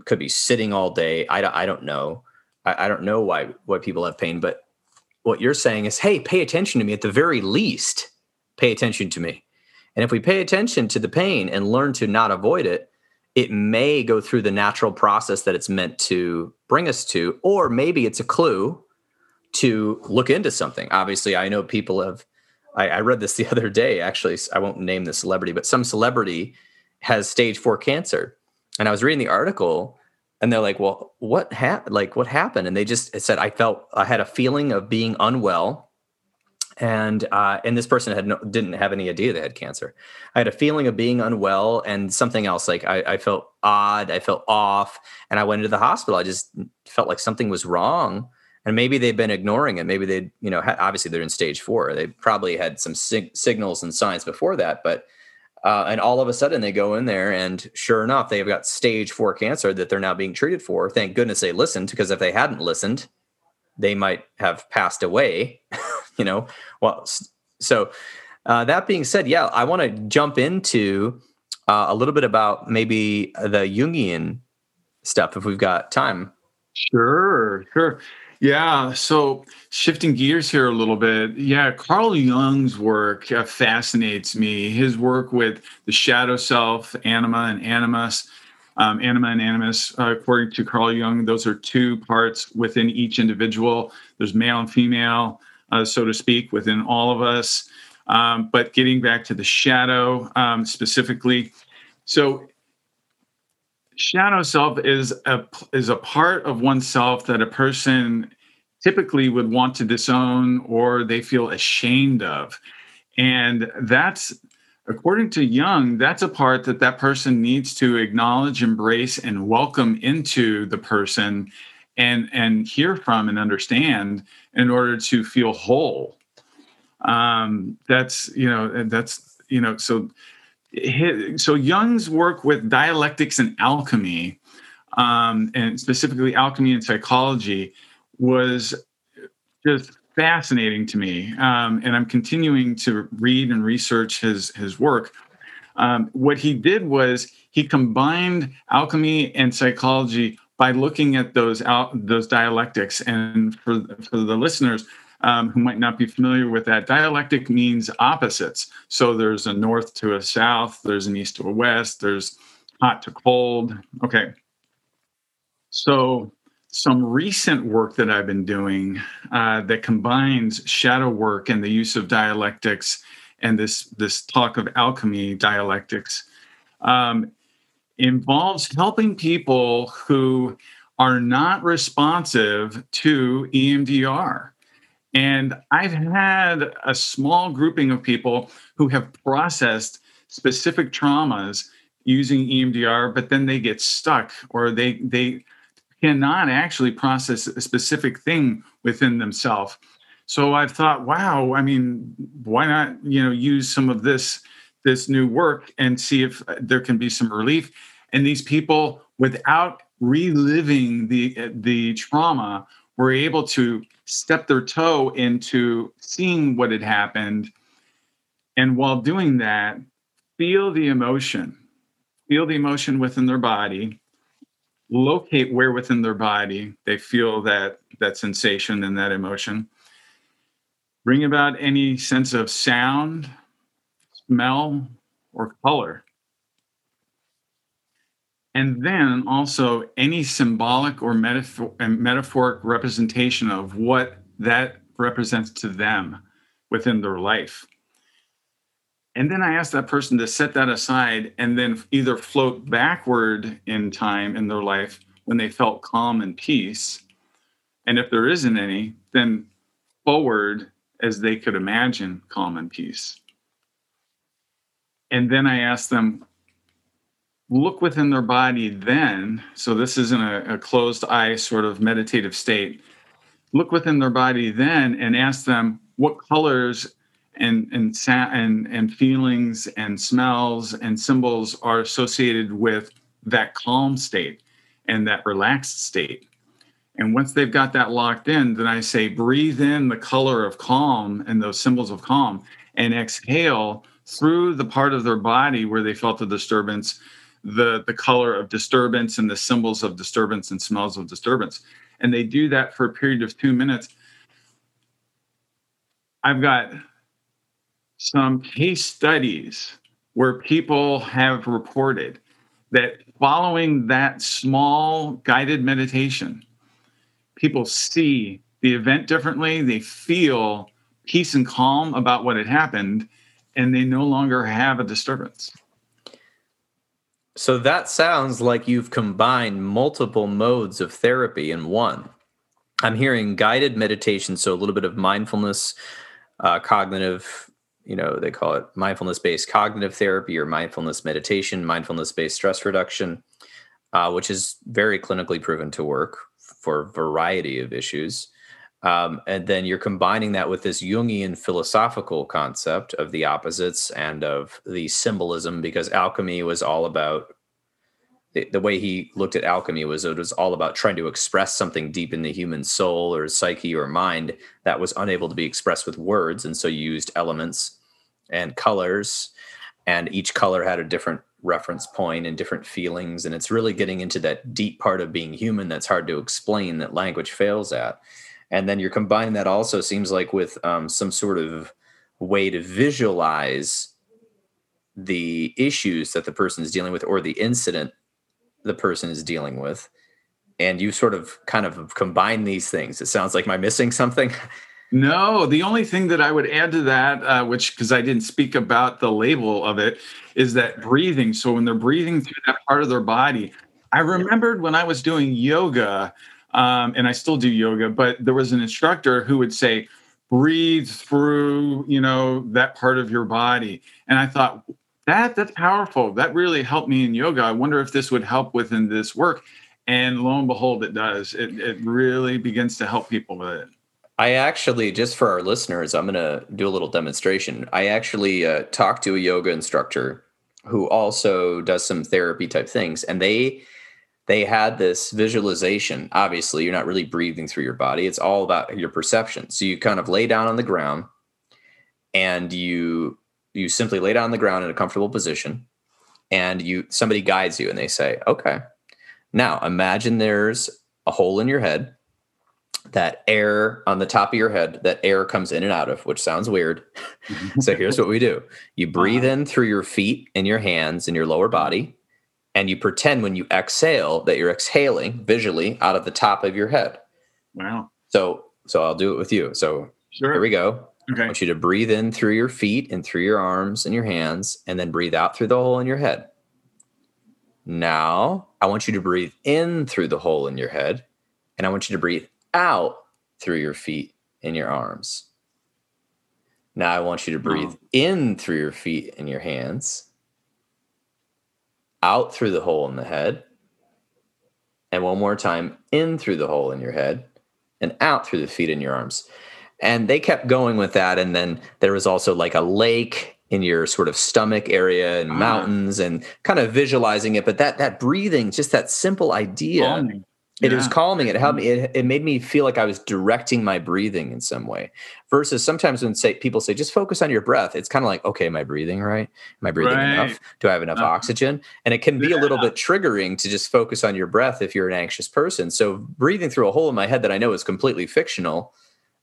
could be sitting all day. I, I don't know. I, I don't know why why people have pain, but what you're saying is, hey, pay attention to me at the very least pay attention to me. And if we pay attention to the pain and learn to not avoid it, it may go through the natural process that it's meant to bring us to, or maybe it's a clue to look into something. Obviously, I know people have, I, I read this the other day, actually, I won't name the celebrity, but some celebrity has stage four cancer. And I was reading the article and they're like, well, what happened? Like, what happened? And they just said, I felt, I had a feeling of being unwell and uh, and this person had no, didn't have any idea they had cancer. I had a feeling of being unwell and something else. Like I, I felt odd, I felt off, and I went into the hospital. I just felt like something was wrong, and maybe they've been ignoring it. Maybe they, you know, obviously they're in stage four. They probably had some sig- signals and signs before that, but uh, and all of a sudden they go in there, and sure enough, they've got stage four cancer that they're now being treated for. Thank goodness they listened, because if they hadn't listened, they might have passed away. you know, well, so uh, that being said, yeah, I want to jump into uh, a little bit about maybe the Jungian stuff if we've got time. Sure, sure. Yeah. So shifting gears here a little bit. Yeah. Carl Jung's work fascinates me. His work with the shadow self, anima and animus. Um, anima and animus, uh, according to Carl Jung, those are two parts within each individual. There's male and female, uh, so to speak, within all of us. Um, but getting back to the shadow um, specifically, so shadow self is a is a part of oneself that a person typically would want to disown or they feel ashamed of. And that's according to jung that's a part that that person needs to acknowledge embrace and welcome into the person and and hear from and understand in order to feel whole. Um that's you know that's you know so so Jung's work with dialectics and alchemy, um, and specifically alchemy and psychology, was just fascinating to me. Um, and I'm continuing to read and research his his work. Um, what he did was he combined alchemy and psychology by looking at those out those dialectics. And for for the listeners, um, who might not be familiar with that, dialectic means opposites. So there's a north to a south, there's an east to a west, there's hot to cold. Okay. So some recent work that I've been doing uh, that combines shadow work and the use of dialectics and this this talk of alchemy dialectics um, involves helping people who are not responsive to EMDR. And I've had a small grouping of people who have processed specific traumas using EMDR, but then they get stuck or they they cannot actually process a specific thing within themselves. So I've thought, wow, I mean, why not, you know, use some of this this new work and see if there can be some relief. And these people, without reliving the the trauma, were able to step their toe into seeing what had happened. And while doing that, feel the emotion, feel the emotion within their body, locate where within their body they feel that that sensation and that emotion. Bring about any sense of sound, smell, or color and then also any symbolic or metaphor, metaphoric representation of what that represents to them within their life. And then I ask that person to set that aside and then either float backward in time in their life when they felt calm and peace. And if there isn't any, then forward as they could imagine calm and peace. And then I ask them, look within their body then so this isn't a, a, closed eye sort of meditative state look within their body then and ask them what colors and and and, and feelings and smells and symbols are associated with that calm state and that relaxed state. And once they've got that locked in then i say breathe in the color of calm and those symbols of calm and exhale through the part of their body where they felt the disturbance the the color of disturbance and the symbols of disturbance and smells of disturbance. And they do that for a period of two minutes. I've got some case studies where people have reported that following that small guided meditation people see the event differently they feel peace and calm about what had happened and they no longer have a disturbance so that sounds like you've combined multiple modes of therapy in one. I'm hearing guided meditation, so a little bit of mindfulness, uh, cognitive, you know, they call it mindfulness based cognitive therapy or mindfulness meditation, mindfulness based stress reduction, uh, which is very clinically proven to work for a variety of issues. Um, and then you're combining that with this Jungian philosophical concept of the opposites and of the symbolism, because alchemy was all about the, the way he looked at alchemy was it was all about trying to express something deep in the human soul or psyche or mind that was unable to be expressed with words. And so you used elements and colors, and each color had a different reference point and different feelings. And it's really getting into that deep part of being human that's hard to explain that language fails at and then you're combining that also seems like with um, some sort of way to visualize the issues that the person is dealing with or the incident the person is dealing with. And you sort of kind of combine these things. It sounds like am i missing something? No the only thing that i would add to that uh, which because i didn't speak about the label of it is that breathing. So when they're breathing through that part of their body i remembered when i was doing yoga um, and I still do yoga, but there was an instructor who would say, breathe through, you know, that part of your body. And I thought, that that's powerful. That really helped me in yoga. I wonder if this would help within this work. And lo and behold, it does. It, it really begins to help people with it. I actually, just for our listeners, I'm going to do a little demonstration. I actually uh, talked to a yoga instructor who also does some therapy type things, and they they had this visualization. Obviously, you're not really breathing through your body. It's all about your perception. So you kind of lay down on the ground and you you simply lay down on the ground in a comfortable position and you somebody guides you and they say, "Okay. Now, imagine there's a hole in your head that air on the top of your head that air comes in and out of, which sounds weird. so here's what we do. You breathe uh-huh. in through your feet and your hands and your lower body and you pretend when you exhale that you're exhaling visually out of the top of your head. Wow. So so I'll do it with you. So sure. here we go. Okay. I want you to breathe in through your feet and through your arms and your hands, and then breathe out through the hole in your head. Now, I want you to breathe in through the hole in your head, and I want you to breathe out through your feet and your arms. Now, I want you to breathe oh. in through your feet and your hands out through the hole in the head. And one more time, in through the hole in your head and out through the feet and your arms. And they kept going with that. And then there was also like a lake in your sort of stomach area and ah. mountains and kind of visualizing it. But that that breathing, just that simple idea. It yeah. was calming. It helped me. It, it made me feel like I was directing my breathing in some way. Versus sometimes when say people say just focus on your breath, it's kind of like, okay, am I breathing right? Am I breathing right. enough? Do I have enough uh, oxygen? And it can be yeah. a little bit triggering to just focus on your breath if you're an anxious person. So breathing through a hole in my head that I know is completely fictional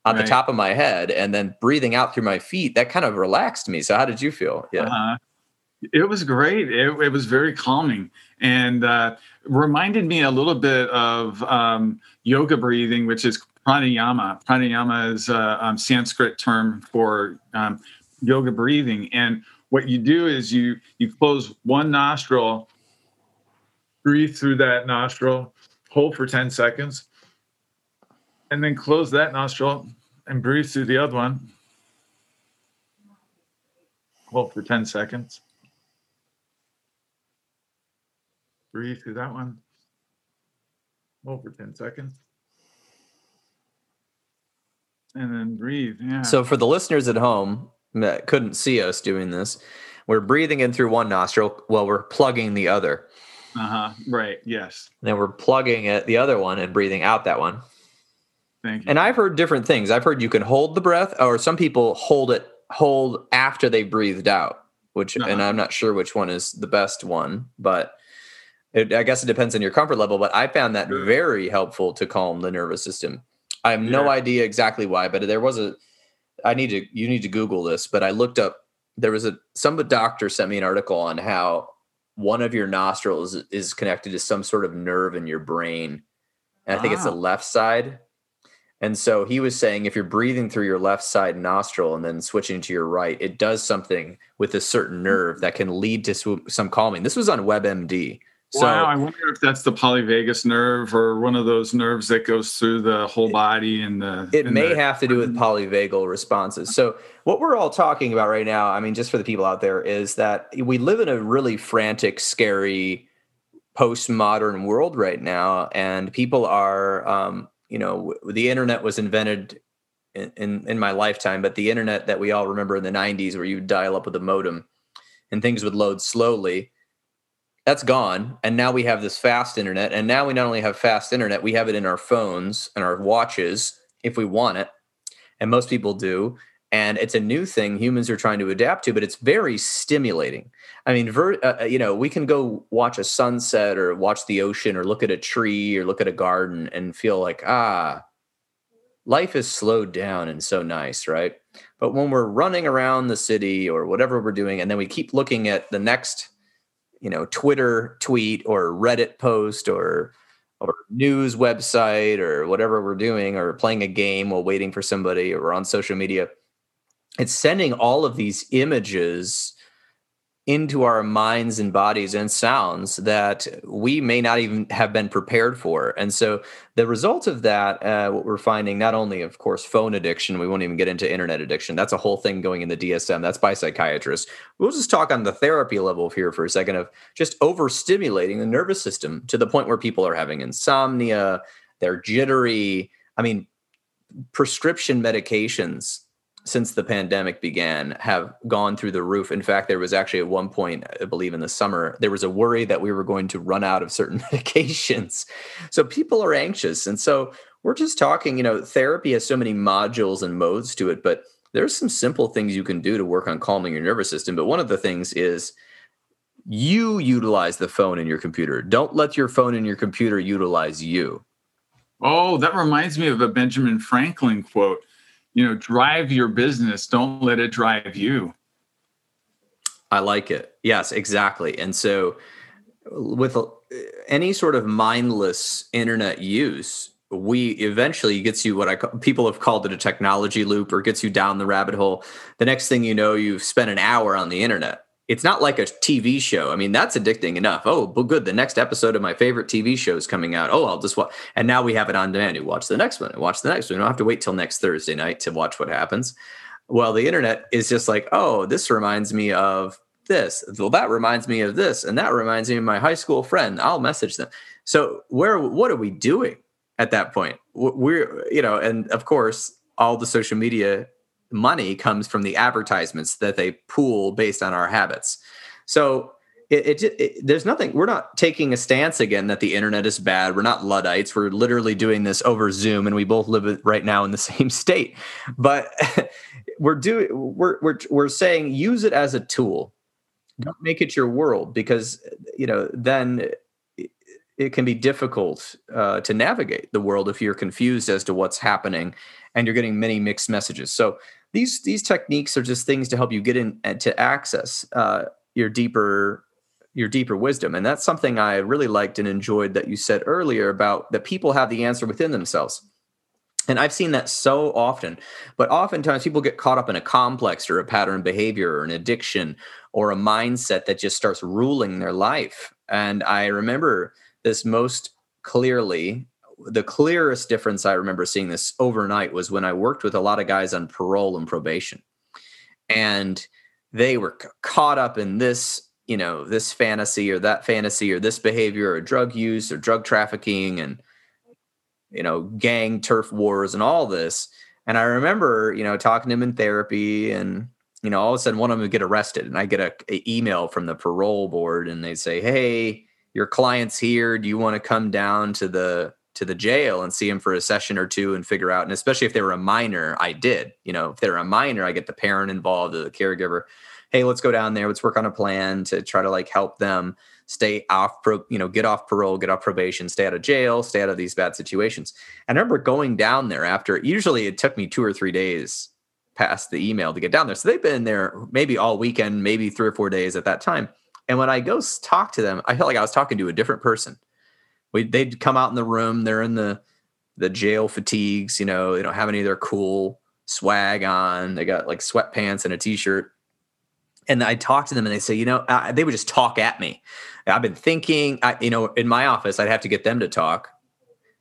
on right. the top of my head and then breathing out through my feet, that kind of relaxed me. So how did you feel? Yeah. Uh-huh. It was great. It, it was very calming and uh, reminded me a little bit of um, yoga breathing, which is pranayama. Pranayama is a um, Sanskrit term for um, yoga breathing. And what you do is you you close one nostril, breathe through that nostril, hold for 10 seconds, and then close that nostril and breathe through the other one. Hold for 10 seconds Breathe through that one. For 10 seconds. And then breathe. Yeah. So for the listeners at home that couldn't see us doing this, we're breathing in through one nostril while we're plugging the other. Uh-huh. Right. Yes. And then we're plugging it the other one and breathing out that one. Thank you. And I've heard different things. I've heard you can hold the breath, or some people hold it hold after they breathed out, which uh-huh. and I'm not sure which one is the best one, but it, I guess it depends on your comfort level, but I found that very helpful to calm the nervous system. I have yeah. no idea exactly why, but there was a. I need to. You need to Google this, but I looked up. There was a some doctor sent me an article on how one of your nostrils is connected to some sort of nerve in your brain, and I think it's the ah. left side. And so he was saying if you're breathing through your left side nostril and then switching to your right, it does something with a certain hmm. nerve that can lead to some calming. This was on WebMD. So, wow, I wonder if that's the polyvagus nerve or one of those nerves that goes through the whole body and the. It and may the, have to do with polyvagal responses. So, what we're all talking about right now, I mean, just for the people out there, is that we live in a really frantic, scary, postmodern world right now, and people are, um, you know, the internet was invented in, in, in my lifetime, but the internet that we all remember in the '90s, where you dial up with a modem, and things would load slowly that's gone and now we have this fast internet and now we not only have fast internet we have it in our phones and our watches if we want it and most people do and it's a new thing humans are trying to adapt to but it's very stimulating. I mean ver, uh, uh, you know we can go watch a sunset or watch the ocean or look at a tree or look at a garden and feel like ah life is slowed down and so nice right? But when we're running around the city or whatever we're doing and then we keep looking at the next you know twitter tweet or reddit post or or news website or whatever we're doing or playing a game while waiting for somebody or on social media. It's sending all of these images into our minds and bodies and sounds that we may not even have been prepared for. And so the result of that, uh, what we're finding, not only, of course, phone addiction, we won't even get into internet addiction. That's a whole thing going in the DSM. That's by psychiatrists. We'll just talk on the therapy level here for a second of just overstimulating the nervous system to the point where people are having insomnia, they're jittery. I mean, prescription medications since the pandemic began have gone through the roof. In fact, there was actually at one point, I believe in the summer, there was a worry that we were going to run out of certain medications. So people are anxious. And so we're just talking, you know, therapy has so many modules and modes to it, but there's some simple things you can do to work on calming your nervous system. But one of the things is you utilize the phone in your computer. Don't let your phone and your computer utilize you. Oh, that reminds me of a Benjamin Franklin quote you know drive your business. Don't let it drive you. I like it. Yes exactly. And so with any sort of mindless internet use we eventually gets you what I call, people have called it a technology loop or gets you down the rabbit hole. The next thing you know, you've spent an hour on the internet it's not like a TV show. I mean, that's addicting enough. Oh, but good. The next episode of my favorite TV show is coming out. Oh, I'll just watch. And now we have it on demand. You watch the next one and watch the next one. We don't have to wait till next Thursday night to watch what happens. Well, the internet is just like, oh, this reminds me of this. Well, that reminds me of this. And that reminds me of my high school friend. I'll message them. So where, what are we doing at that point? We're, you know, and of course, all the social media money comes from the advertisements that they pool based on our habits. So it, it, it, there's nothing we're not taking a stance again that the internet is bad. We're not luddites. We're literally doing this over zoom and we both live right now in the same state. But we're doing we're, we're we're saying use it as a tool. Don't make it your world because you know then it can be difficult uh, to navigate the world if you're confused as to what's happening and you're getting many mixed messages. So these these techniques are just things to help you get in to access uh, your deeper your deeper wisdom. And that's something i really liked and enjoyed that you said earlier about that people have the answer within themselves. And i've seen that so often but oftentimes people get caught up in a complex or a pattern behavior or an addiction or a mindset that just starts ruling their life. And i remember this most clearly the clearest difference I remember seeing this overnight was when I worked with a lot of guys on parole and probation. And they were caught up in this, you know, this fantasy or that fantasy or this behavior or drug use or drug trafficking and, you know, gang turf wars and all this. And I remember, you know, talking to him in therapy and, you know, all of a sudden one of them would get arrested and I get a, a email from the parole board and they say, Hey, your client's here. Do you want to come down to the to the jail and see him for a session or two and figure out and especially if they were a minor i did you know if they're a minor i get the parent involved the caregiver hey let's go down there let's work on a plan to try to like help them stay off pro you know get off parole get off probation stay out of jail stay out of these bad situations. I remember going down there after usually it took me two or three days past the email to get down there. So they've been there maybe all weekend maybe three or four days at that time. And when i go talk to them i felt like i was talking to a different person we they'd come out in the room. They're in the the jail fatigues. You know, they don't have any of their cool swag on. They got like sweatpants and a t-shirt. and I talk to them and they say, you know, uh, they would just talk at me. I've been thinking, I, you know, in my office, I'd have to get them to talk.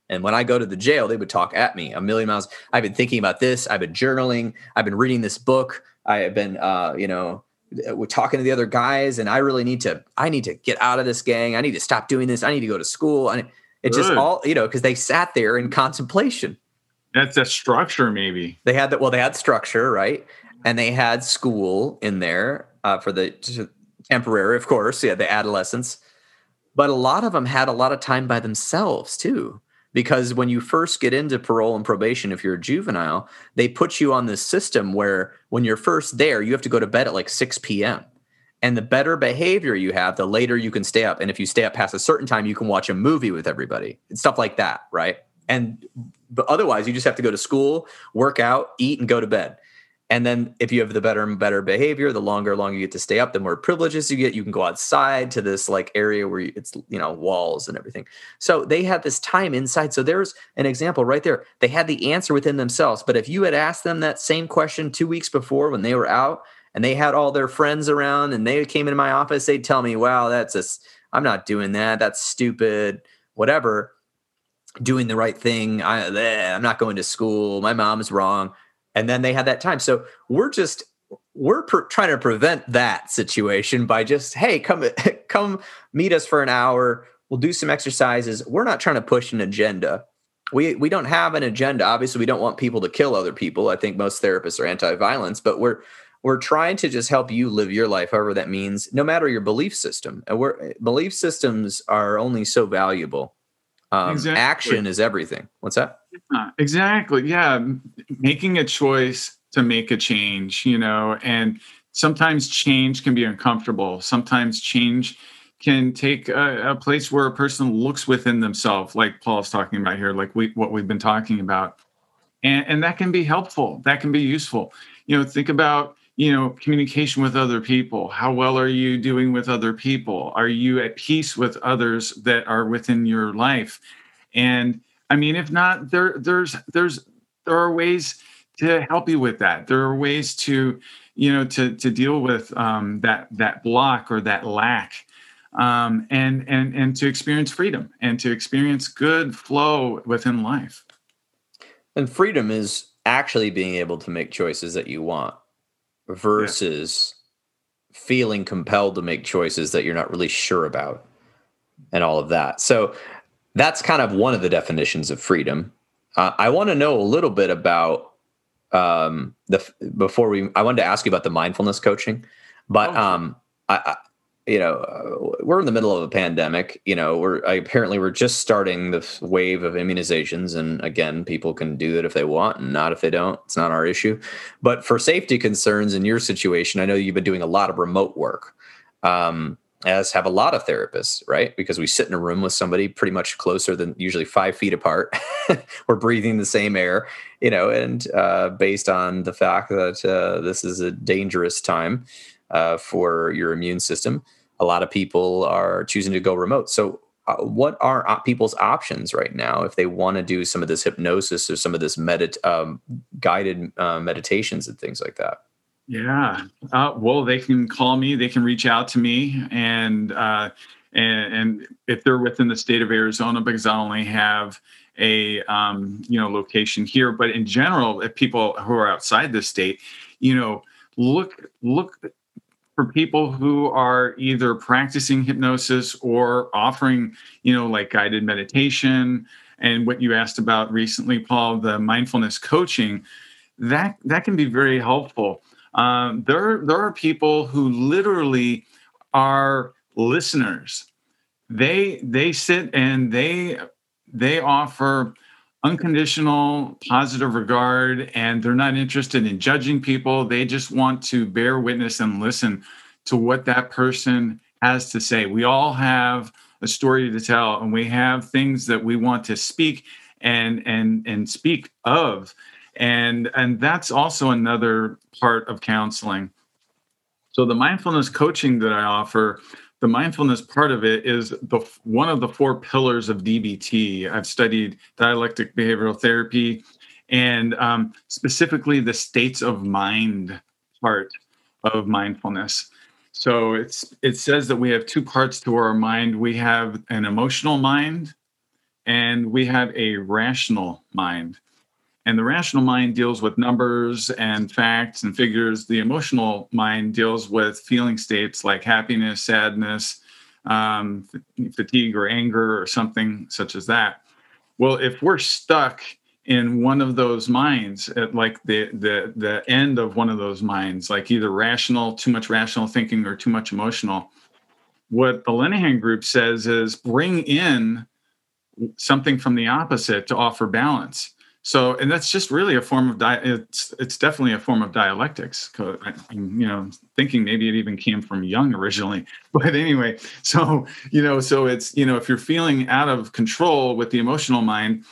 And when I go to the jail, they would talk at me a million miles. I've been thinking about this. I've been journaling. I've been reading this book. I have been, uh, you know, we're talking to the other guys, and I really need to. I need to get out of this gang. I need to stop doing this. I need to go to school. And it just all, you know, because they sat there in contemplation. That's a structure, maybe. They had that. Well, they had structure, right? And they had school in there uh, for the temporary, of course. Yeah, the adolescents. But a lot of them had a lot of time by themselves too because when you first get into parole and probation if you're a juvenile they put you on this system where when you're first there you have to go to bed at like 6 p.m and the better behavior you have the later you can stay up. And if you stay up past a certain time you can watch a movie with everybody. And stuff like that right? And but otherwise you just have to go to school work out eat and go to bed and then if you have the better and better behavior, the longer longer you get to stay up, the more privileges you get. You can go outside to this like area where it's you know walls and everything. So they had this time inside. So there's an example right there. They had the answer within themselves. But if you had asked them that same question two weeks before when they were out and they had all their friends around and they came into my office, they'd tell me, "Wow, that's a I'm not doing that. That's stupid. Whatever." Doing the right thing. I, I'm not going to school. My mom's wrong and then they had that time. So we're just we're trying to prevent that situation by just hey come come meet us for an hour. We'll do some exercises. We're not trying to push an agenda. We we don't have an agenda. Obviously we don't want people to kill other people. I think most therapists are anti-violence but we're we're trying to just help you live your life however that means no matter your belief system. And we're belief systems are only so valuable. Um, exactly. action is everything. What's that exactly. Yeah. Making a choice to make a change, you know, and sometimes change can be uncomfortable. Sometimes change can take a, a place where a person looks within themselves, like Paul's talking about here, like we, what we've been talking about. And, and that can be helpful. That can be useful. You know, think about, you know, communication with other people. How well are you doing with other people? Are you at peace with others that are within your life? And I mean, if not, there there's there's there are ways to help you with that. There are ways to you know to to deal with um, that that block or that lack. Um, and and and to experience freedom and to experience good flow within life. And freedom is actually being able to make choices that you want versus yeah. feeling compelled to make choices that you're not really sure about and all of that. So that's kind of one of the definitions of freedom. Uh, I want to know a little bit about um, the before we. I wanted to ask you about the mindfulness coaching, but oh. um, I, I, you know, we're in the middle of a pandemic. You know, we're I, apparently we're just starting the wave of immunizations, and again, people can do it if they want, and not if they don't. It's not our issue. But for safety concerns in your situation, I know you've been doing a lot of remote work. Um, as have a lot of therapists, right? Because we sit in a room with somebody pretty much closer than usually five feet apart. We're breathing the same air, you know, and uh, based on the fact that uh, this is a dangerous time uh, for your immune system, a lot of people are choosing to go remote. So, uh, what are people's options right now if they want to do some of this hypnosis or some of this medit um, guided uh, meditations and things like that? Yeah. Uh, well, they can call me. They can reach out to me, and uh, and, and if they're within the state of Arizona, because I only have a um, you know location here, but in general, if people who are outside the state, you know, look look for people who are either practicing hypnosis or offering you know like guided meditation and what you asked about recently paul the mindfulness coaching that that can be very helpful um, there, there are people who literally are listeners. They they sit and they they offer unconditional positive regard and they're not interested in judging people. They just want to bear witness and listen to what that person has to say. We all have a story to tell and we have things that we want to speak and and and speak of and and that's also another part of counseling so the mindfulness coaching that i offer the mindfulness part of it is the one of the four pillars of dbt i've studied dialectic behavioral therapy and um, specifically the states of mind part of mindfulness So it's it says that we have two parts to our mind. We have an emotional mind and we have a rational mind. And the rational mind deals with numbers and facts and figures. The emotional mind deals with feeling states like happiness, sadness, um, fatigue, or anger, or something such as that. Well, if we're stuck in one of those minds, at like the the the end of one of those minds, like either rational, too much rational thinking, or too much emotional, what the Linehan group says is bring in something from the opposite to offer balance so and that's just really a form of di- it's it's definitely a form of dialectics i'm you know thinking maybe it even came from Jung originally. But anyway so you know so it's you know if you're feeling out of control with the emotional mind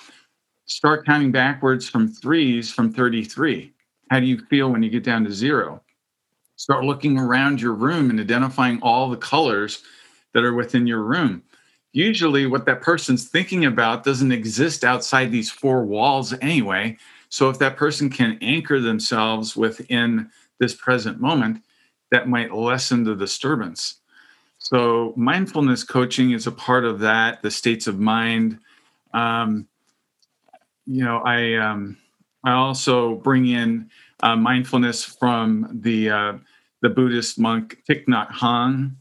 start counting backwards from threes from 33 how do you feel when you get down to zero? Start looking around your room and identifying all the colors that are within your room usually what that person's thinking about doesn't exist outside these four walls anyway. So if that person can anchor themselves within this present moment, that might lessen the disturbance. So mindfulness coaching is a part of that, the states of mind. Um, you know, I um, I also bring in uh, mindfulness from the uh, the Buddhist monk Thich Nhat Hanh,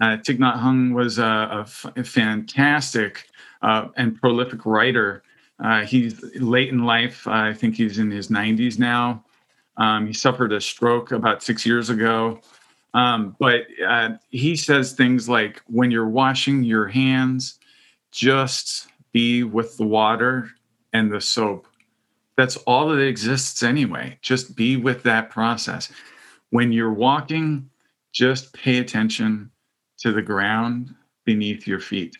uh, Thich Nhat was a fantastic uh, and prolific writer. Uh, he's late in life. I think he's in his 90s now. Um, he suffered a stroke about six years ago. Um, but uh, he says things like when you're washing your hands, just be with the water and the soap. That's all that exists anyway. Just be with that process. When you're walking, just pay attention to the ground beneath your feet.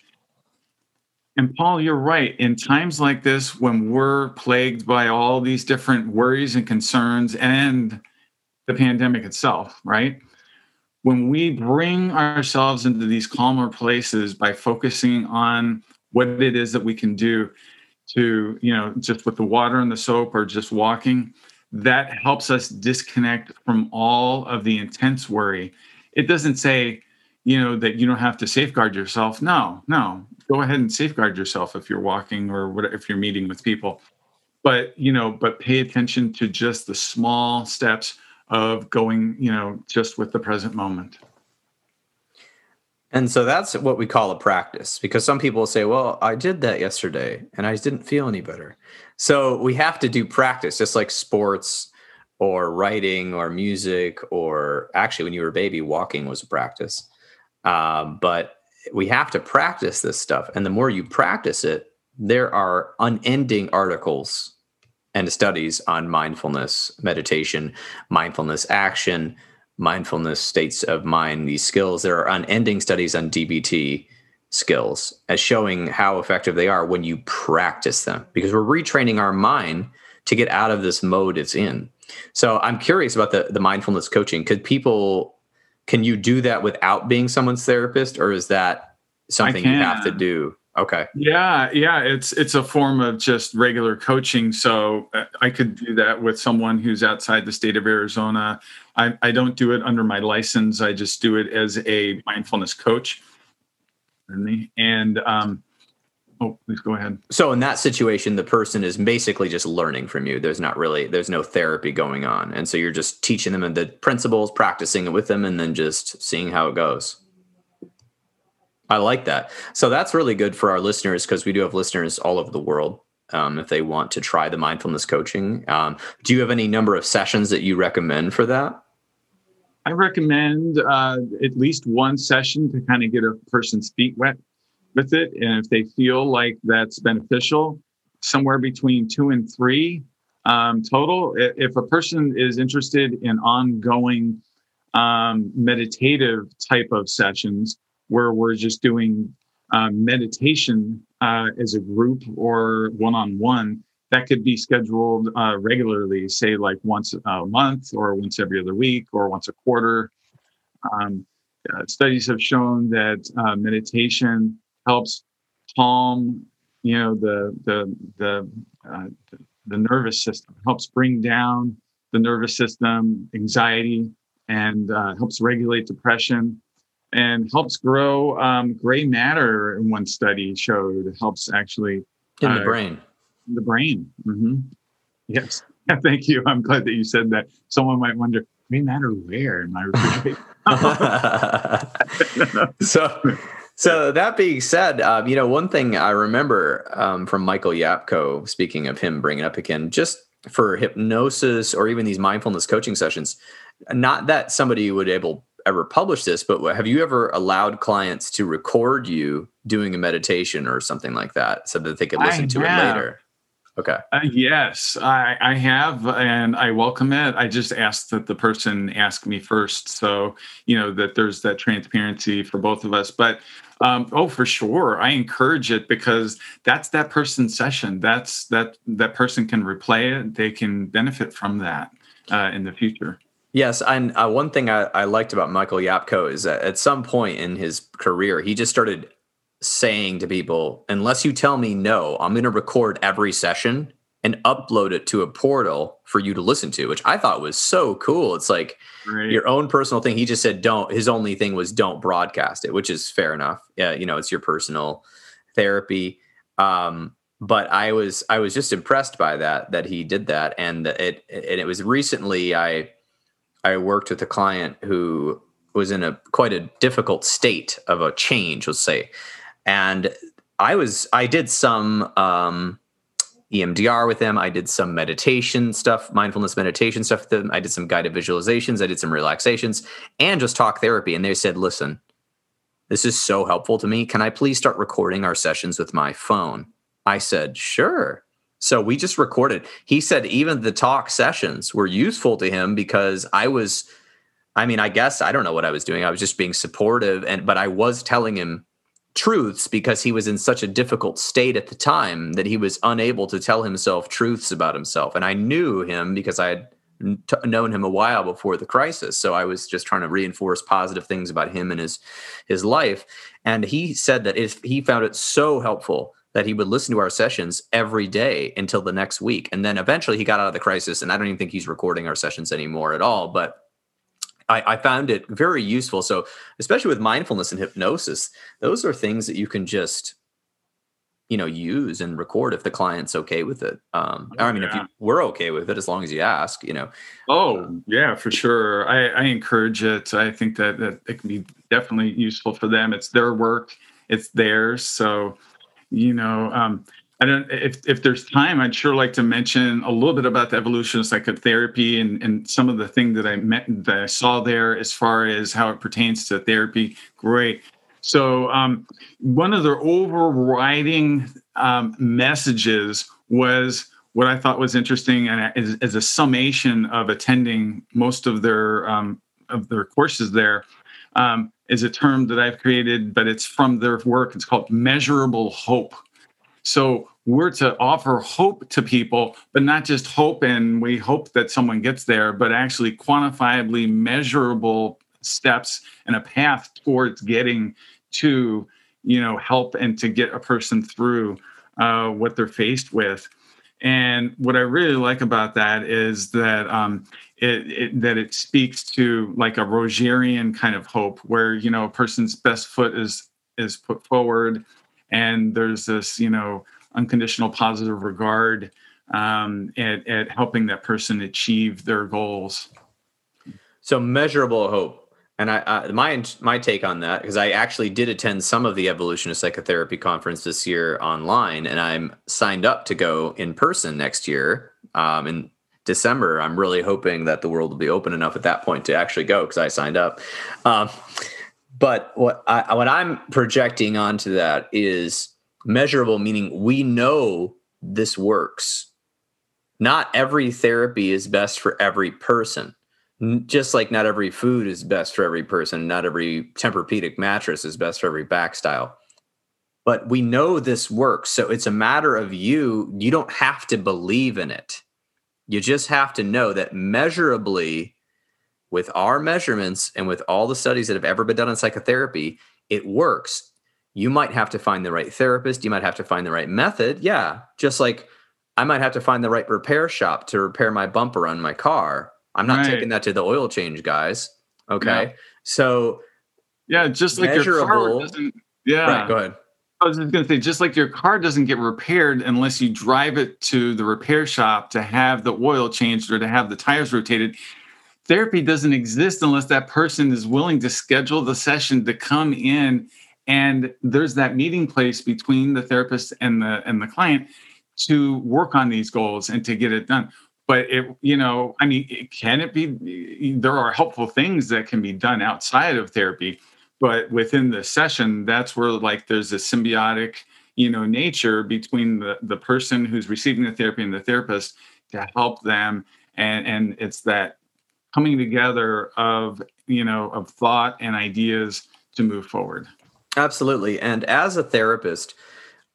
And Paul, you're right. In times like this, when we're plagued by all these different worries and concerns and the pandemic itself, right? When we bring ourselves into these calmer places by focusing on what it is that we can do to, you know, just with the water and the soap or just walking, that helps us disconnect from all of the intense worry. It doesn't say, you know that you don't have to safeguard yourself. No no. Go ahead and safeguard yourself if you're walking or what if you're meeting with people. But you know but pay attention to just the small steps of going you know just with the present moment. And so that's what we call a practice because some people say well i did that yesterday and i didn't feel any better. So we have to do practice just like sports or writing or music or actually when you were a baby walking was a practice um, but we have to practice this stuff. And the more you practice it, there are unending articles and studies on mindfulness, meditation, mindfulness action, mindfulness states of mind, these skills. There are unending studies on DBT skills as showing how effective they are when you practice them because we're retraining our mind to get out of this mode it's in. So I'm curious about the, the mindfulness coaching. Could people can you do that without being someone's therapist or is that something you have to do? Okay. Yeah yeah it's it's a form of just regular coaching so uh, i could do that with someone who's outside the state of arizona. I, I don't do it under my license i just do it as a mindfulness coach. And um, Oh, please go ahead. So in that situation, the person is basically just learning from you. There's not really there's no therapy going on, and so you're just teaching them the principles, practicing it with them, and then just seeing how it goes. I like that. So that's really good for our listeners because we do have listeners all over the world. Um, if they want to try the mindfulness coaching, um, do you have any number of sessions that you recommend for that? I recommend uh, at least one session to kind of get a person's feet wet with it. And if they feel like that's beneficial, somewhere between two and three um, total. If a person is interested in ongoing um, meditative type of sessions where we're just doing um, meditation uh, as a group or one on one, that could be scheduled uh, regularly, say like once a month or once every other week or once a quarter. Um, uh, studies have shown that uh, meditation helps calm you know the the the uh, the nervous system helps bring down the nervous system anxiety and uh, helps regulate depression and helps grow um, gray matter. In one study showed it helps actually in the uh, brain. The brain. Mm-hmm. Yes. Thank you. I'm glad that you said that. Someone might wonder, gray matter where in my refrigerator? so, so that being said, um, you know, one thing I remember um, from Michael Yapko, speaking of him bringing up again, just for hypnosis or even these mindfulness coaching sessions, not that somebody would able ever publish this, but have you ever allowed clients to record you doing a meditation or something like that so that they could listen I to have. it later? Okay. Uh, yes, I, I have, and I welcome it. I just ask that the person ask me first, so you know that there's that transparency for both of us. But um, oh, for sure, I encourage it because that's that person's session. That's that that person can replay it. They can benefit from that uh, in the future. Yes, and uh, one thing I, I liked about Michael Yapko is that at some point in his career, he just started saying to people, unless you tell me no, I'm going to record every session and upload it to a portal for you to listen to, which I thought was so cool. It's like right. your own personal thing. He just said, don't, his only thing was don't broadcast it, which is fair enough. Yeah. You know, it's your personal therapy. Um, but I was, I was just impressed by that, that he did that. And it, and it was recently, I, I worked with a client who was in a quite a difficult state of a change, let's say and I was I did some um, EMDR with them. I did some meditation stuff, mindfulness meditation stuff with them. I did some guided visualizations. I did some relaxations and just talk therapy. And they said, "Listen, this is so helpful to me. Can I please start recording our sessions with my phone?" I said, "Sure." So we just recorded. He said even the talk sessions were useful to him because I was I mean, I guess I don't know what I was doing. I was just being supportive and but I was telling him truths because he was in such a difficult state at the time that he was unable to tell himself truths about himself. And I knew him because I had t- known him a while before the crisis. So I was just trying to reinforce positive things about him and his his life. And he said that if he found it so helpful that he would listen to our sessions every day until the next week. And then eventually he got out of the crisis. And I don't even think he's recording our sessions anymore at all. But I, I, found it very useful. So, especially with mindfulness and hypnosis, those are things that you can just, you know, use and record if the client's okay with it. Um, oh, I mean, yeah. if you were okay with it, as long as you ask, you know. Oh yeah, for sure. I, I encourage it. I think that, that it can be definitely useful for them. It's their work. It's theirs. So, you know, um, I don't if if there's time, I'd sure like to mention a little bit about the evolution of psychotherapy and, and some of the thing that I met that I saw there as far as how it pertains to therapy. Great. So um, one of their overriding um, messages was what I thought was interesting, and as, as a summation of attending most of their um, of their courses there, um, is a term that I've created, but it's from their work. It's called measurable hope so we're to offer hope to people, but not just hope and we hope that someone gets there, but actually quantifiably measurable steps and a path towards getting to, you know, help and to get a person through uh, what they're faced with. And what I really like about that is that um, it, it, that it speaks to like a Rogerian kind of hope, where you know a person's best foot is is put forward, and there's this you know unconditional positive regard um, at, at helping that person achieve their goals so measurable hope and I, my my take on that because I actually did attend some of the evolution of psychotherapy conference this year online, and I'm signed up to go in person next year um, in December. I'm really hoping that the world will be open enough at that point to actually go because I signed up. Um, but what I, what I'm projecting onto that is measurable, meaning we know this works. Not every therapy is best for every person. Just like not every food is best for every person, not every Tempur-Pedic mattress is best for every back style. But we know this works. So it's a matter of you, you don't have to believe in it. You just have to know that measurably with our measurements and with all the studies that have ever been done in psychotherapy, it works. You might have to find the right therapist, you might have to find the right method. Yeah, just like I might have to find the right repair shop to repair my bumper on my car. I'm not right. taking that to the oil change guys. Okay. Yeah. So yeah, just like your car doesn't. Yeah. Right, go ahead. I was just going to say, just like your car doesn't get repaired unless you drive it to the repair shop to have the oil changed or to have the tires rotated. Therapy doesn't exist unless that person is willing to schedule the session to come in and there's that meeting place between the therapist and the and the client to work on these goals and to get it done. But it you know i mean it, can it be there are helpful things that can be done outside of therapy but within the session that's where like there's a symbiotic you know nature between the the person who's receiving the therapy and the therapist to help them. And and it's that coming together of you know of thought and ideas to move forward. Absolutely. And as a therapist,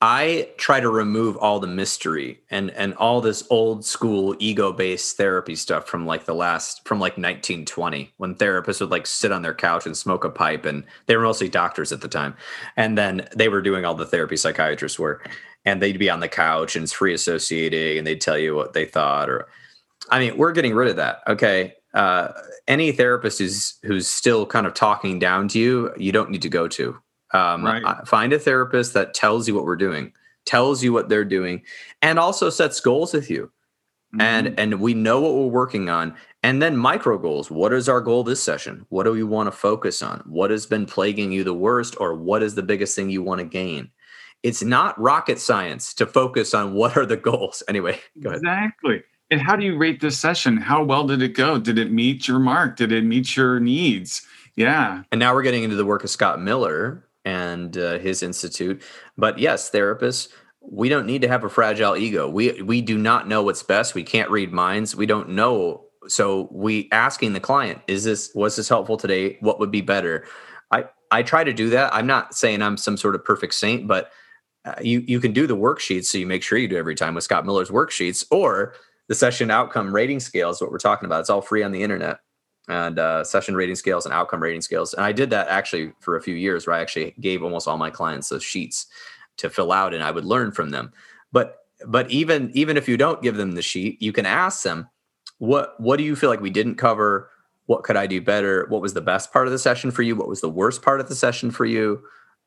I try to remove all the mystery and and all this old school ego based therapy stuff from like the last from like 1920 when therapists would like sit on their couch and smoke a pipe and they were mostly doctors at the time. And then they were doing all the therapy psychiatrists were and they'd be on the couch and it's free associating and they'd tell you what they thought or I mean we're getting rid of that okay uh, any therapist who's who's still kind of talking down to you you don't need to go to um, right. Find a therapist that tells you what we're doing, tells you what they're doing, and also sets goals with you. Mm-hmm. And and we know what we're working on. And then micro goals. What is our goal this session? What do we want to focus on? What has been plaguing you the worst, or what is the biggest thing you want to gain? It's not rocket science to focus on what are the goals. Anyway, go ahead. Exactly. And how do you rate this session? How well did it go? Did it meet your mark? Did it meet your needs? Yeah. And now we're getting into the work of Scott Miller, and uh, his institute. But yes, therapists, we don't need to have a fragile ego. We we do not know what's best. We can't read minds. We don't know. So we asking the client, is this was this helpful today? What would be better? I I try to do that. I'm not saying I'm some sort of perfect saint, but uh, you you can do the worksheets so you make sure you do every time with Scott Miller's worksheets or the session outcome rating scale is what we're talking about. It's all free on the internet and uh, session rating scales and outcome rating scales. And I did that actually for a few years where I actually gave almost all my clients those sheets to fill out and I would learn from them. But but even even if you don't give them the sheet, you can ask them, what what do you feel like we didn't cover? What could I do better? What was the best part of the session for you? What was the worst part of the session for you?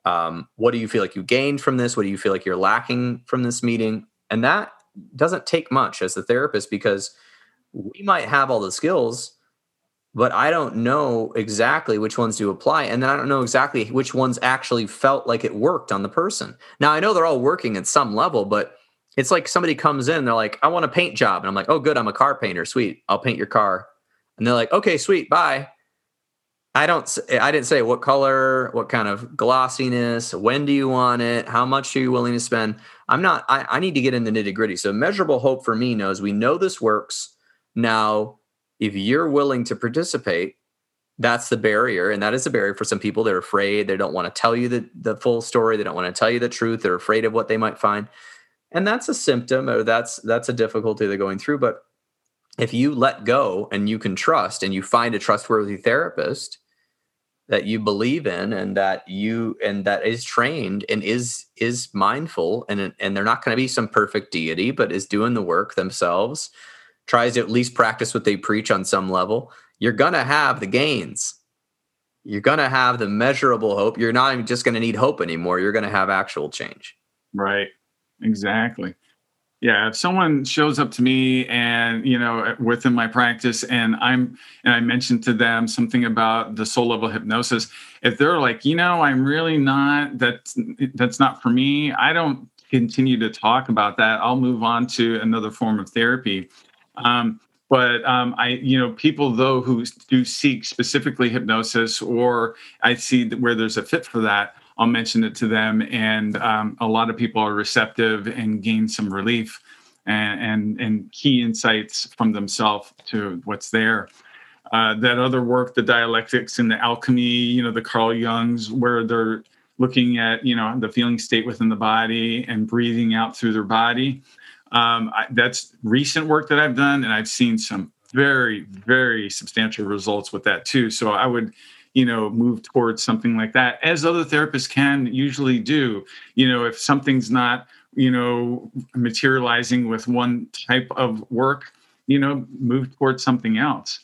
Um, what do you feel like you gained from this? What do you feel like you're lacking from this meeting? And that doesn't take much as a therapist because we might have all the skills but I don't know exactly which ones to apply. And then I don't know exactly which ones actually felt like it worked on the person. Now I know they're all working at some level, but it's like somebody comes in, they're like, I want a paint job. And I'm like, oh, good, I'm a car painter. Sweet. I'll paint your car. And they're like, okay, sweet, bye. I don't, I didn't say what color, what kind of glossiness, when do you want it, how much are you willing to spend? I'm not, I, I need to get in the nitty gritty. So measurable hope for me knows we know this works. Now, if you're willing to participate that's the barrier and that is a barrier for some people they're afraid they don't want to tell you the, the full story they don't want to tell you the truth they're afraid of what they might find and that's a symptom or that's that's a difficulty they're going through but if you let go and you can trust and you find a trustworthy therapist that you believe in and that you and that is trained and is is mindful and and they're not going to be some perfect deity but is doing the work themselves tries to at least practice what they preach on some level, you're going to have the gains. You're going to have the measurable hope. You're not even just going to need hope anymore. You're going to have actual change. Right. Exactly. Yeah, if someone shows up to me and you know within my practice and I'm and I mentioned to them something about the soul level hypnosis, if they're like, you know, I'm really not that that's not for me, I don't continue to talk about that. I'll move on to another form of therapy. Um, but um, I, you know, people though who do seek specifically hypnosis, or I see where there's a fit for that, I'll mention it to them, and um, a lot of people are receptive and gain some relief and and, and key insights from themselves to what's there. Uh, that other work, the dialectics and the alchemy, you know, the Carl Jungs, where they're looking at you know the feeling state within the body and breathing out through their body um, I, that's recent work that I've done, and I've seen some very, very substantial results with that too. So I would, you know, move towards something like that, as other therapists can usually do. You know, if something's not, you know, materializing with one type of work, you know, move towards something else.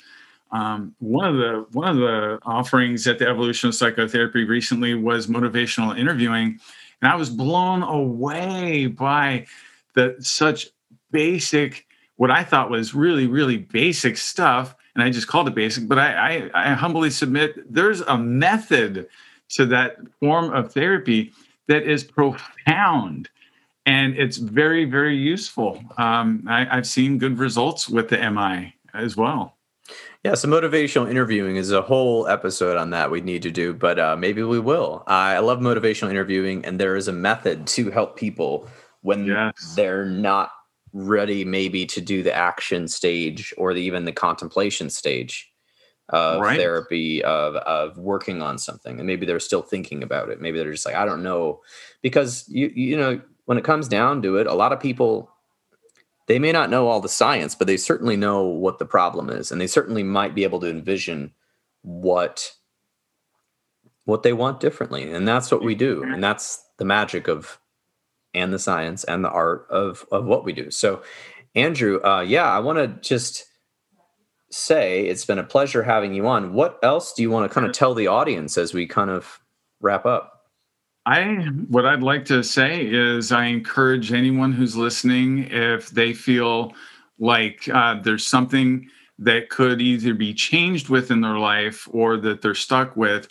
Um, one of the one of the offerings at the Evolution of Psychotherapy recently was motivational interviewing, and I was blown away by the such basic, what I thought was really really basic stuff, and I just called it basic. But I, I, I humbly submit there's a method to that form of therapy that is profound and it's very very useful um, I, have seen good results with the mi as well yeah so motivational interviewing is a whole episode on that we need to do but uh, maybe we will i love motivational interviewing and there is a method to help people when yes. they're not ready maybe to do the action stage or the, even the contemplation stage of right. therapy of of working on something and maybe they're still thinking about it. Maybe they're just like i don't know. Because you you know when it comes down to it a lot of people they may not know all the science but they certainly know what the problem is and they certainly might be able to envision what what they want differently and that's what we do mm-hmm. and that's the magic of and the science and the art of of what we do so andrew uh yeah i want to just say it's been a pleasure having you on. What else do you want to kind of tell the audience as we kind of wrap up? I what I'd like to say is I encourage anyone who's listening if they feel like uh, there's something that could either be changed within their life or that they're stuck with.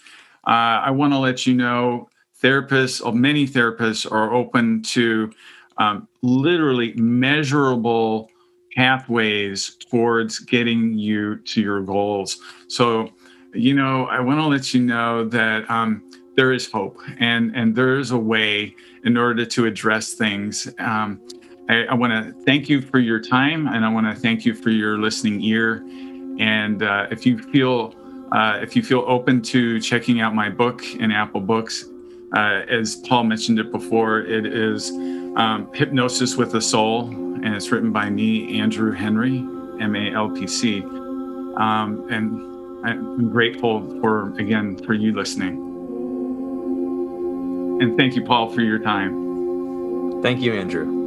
Uh, I want to let you know therapists, or many therapists are open to um, literally measurable pathways towards getting you to your goals. So, you know, I want to let you know that um, there is hope and and there is a way in order to address things. Um, I, I want to thank you for your time and I want to thank you for your listening ear. And uh, if you feel uh, if you feel open to checking out my book in Apple Books, uh, as Paul mentioned it before, it is um, Hypnosis with a Soul and it's written by me, Andrew Henry, M A L P C. Um, and I'm grateful for, again, for you listening. And thank you, Paul, for your time. Thank you, Andrew.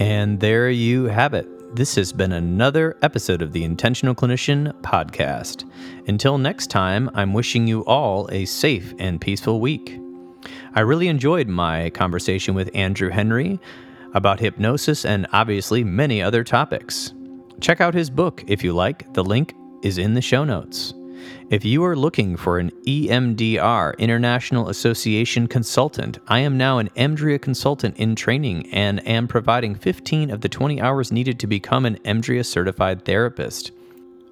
And there you have it. This has been another episode of the Intentional Clinician podcast. Until next time, I'm wishing you all a safe and peaceful week. I really enjoyed my conversation with Andrew Henry about hypnosis and obviously many other topics. Check out his book if you like. The link is in the show notes. If you are looking for an EMDR International Association consultant, I am now an EMDRIA consultant in training and am providing 15 of the 20 hours needed to become an EMDRIA certified therapist.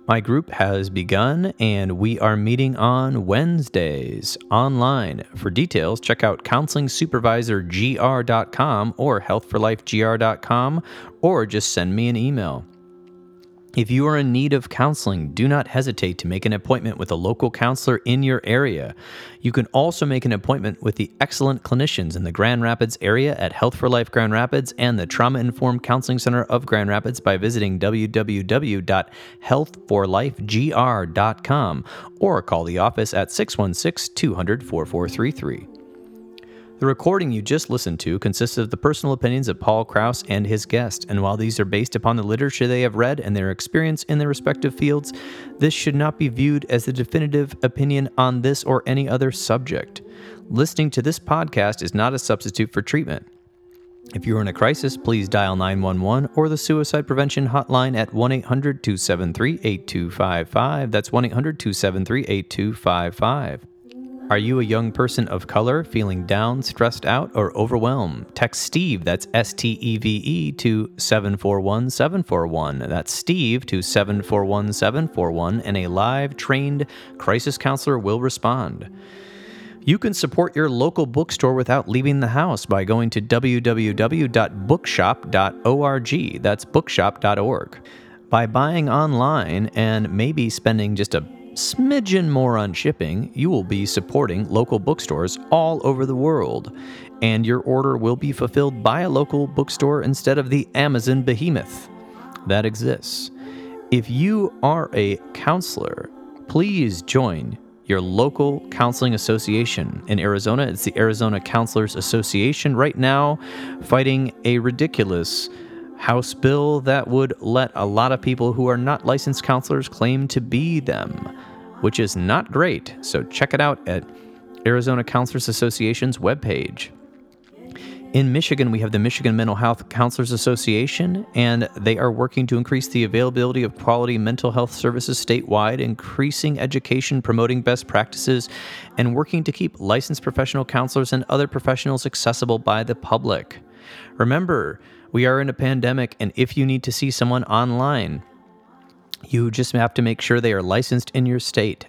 My group has begun and we are meeting on Wednesdays online. For details, check out counselingsupervisorgr.com or healthforlifegr.com or just send me an email. If you are in need of counseling, do not hesitate to make an appointment with a local counselor in your area. You can also make an appointment with the excellent clinicians in the Grand Rapids area at Health for Life Grand Rapids and the Trauma Informed Counseling Center of Grand Rapids by visiting www.healthforlifegr.com or call the office at 616 200 4433. The recording you just listened to consists of the personal opinions of Paul Krauss and his guest, and while these are based upon the literature they have read and their experience in their respective fields, this should not be viewed as the definitive opinion on this or any other subject. Listening to this podcast is not a substitute for treatment. If you are in a crisis, please dial 911 or the suicide prevention hotline at 1 800 273 8255. That's 1 800 273 8255. Are you a young person of color feeling down, stressed out, or overwhelmed? Text Steve, that's S T E V E, to 741 741. That's Steve to 741 741, and a live trained crisis counselor will respond. You can support your local bookstore without leaving the house by going to www.bookshop.org. That's bookshop.org. By buying online and maybe spending just a smidgen more on shipping, you will be supporting local bookstores all over the world, and your order will be fulfilled by a local bookstore instead of the Amazon behemoth that exists. If you are a counselor, please join your local counseling association in Arizona. It's the Arizona Counselors Association right now, fighting a ridiculous House bill that would let a lot of people who are not licensed counselors claim to be them, which is not great. So check it out at Arizona Counselors Association's webpage. In Michigan, we have the Michigan Mental Health Counselors Association, and they are working to increase the availability of quality mental health services statewide, increasing education, promoting best practices, and working to keep licensed professional counselors and other professionals accessible by the public. Remember, we are in a pandemic, and if you need to see someone online, you just have to make sure they are licensed in your state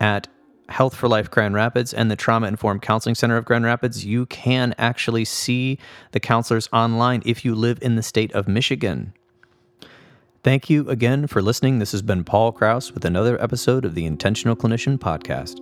at Health for Life Grand Rapids and the Trauma Informed Counseling Center of Grand Rapids, you can actually see the counselors online if you live in the state of Michigan. Thank you again for listening. This has been Paul Krauss with another episode of the Intentional Clinician Podcast.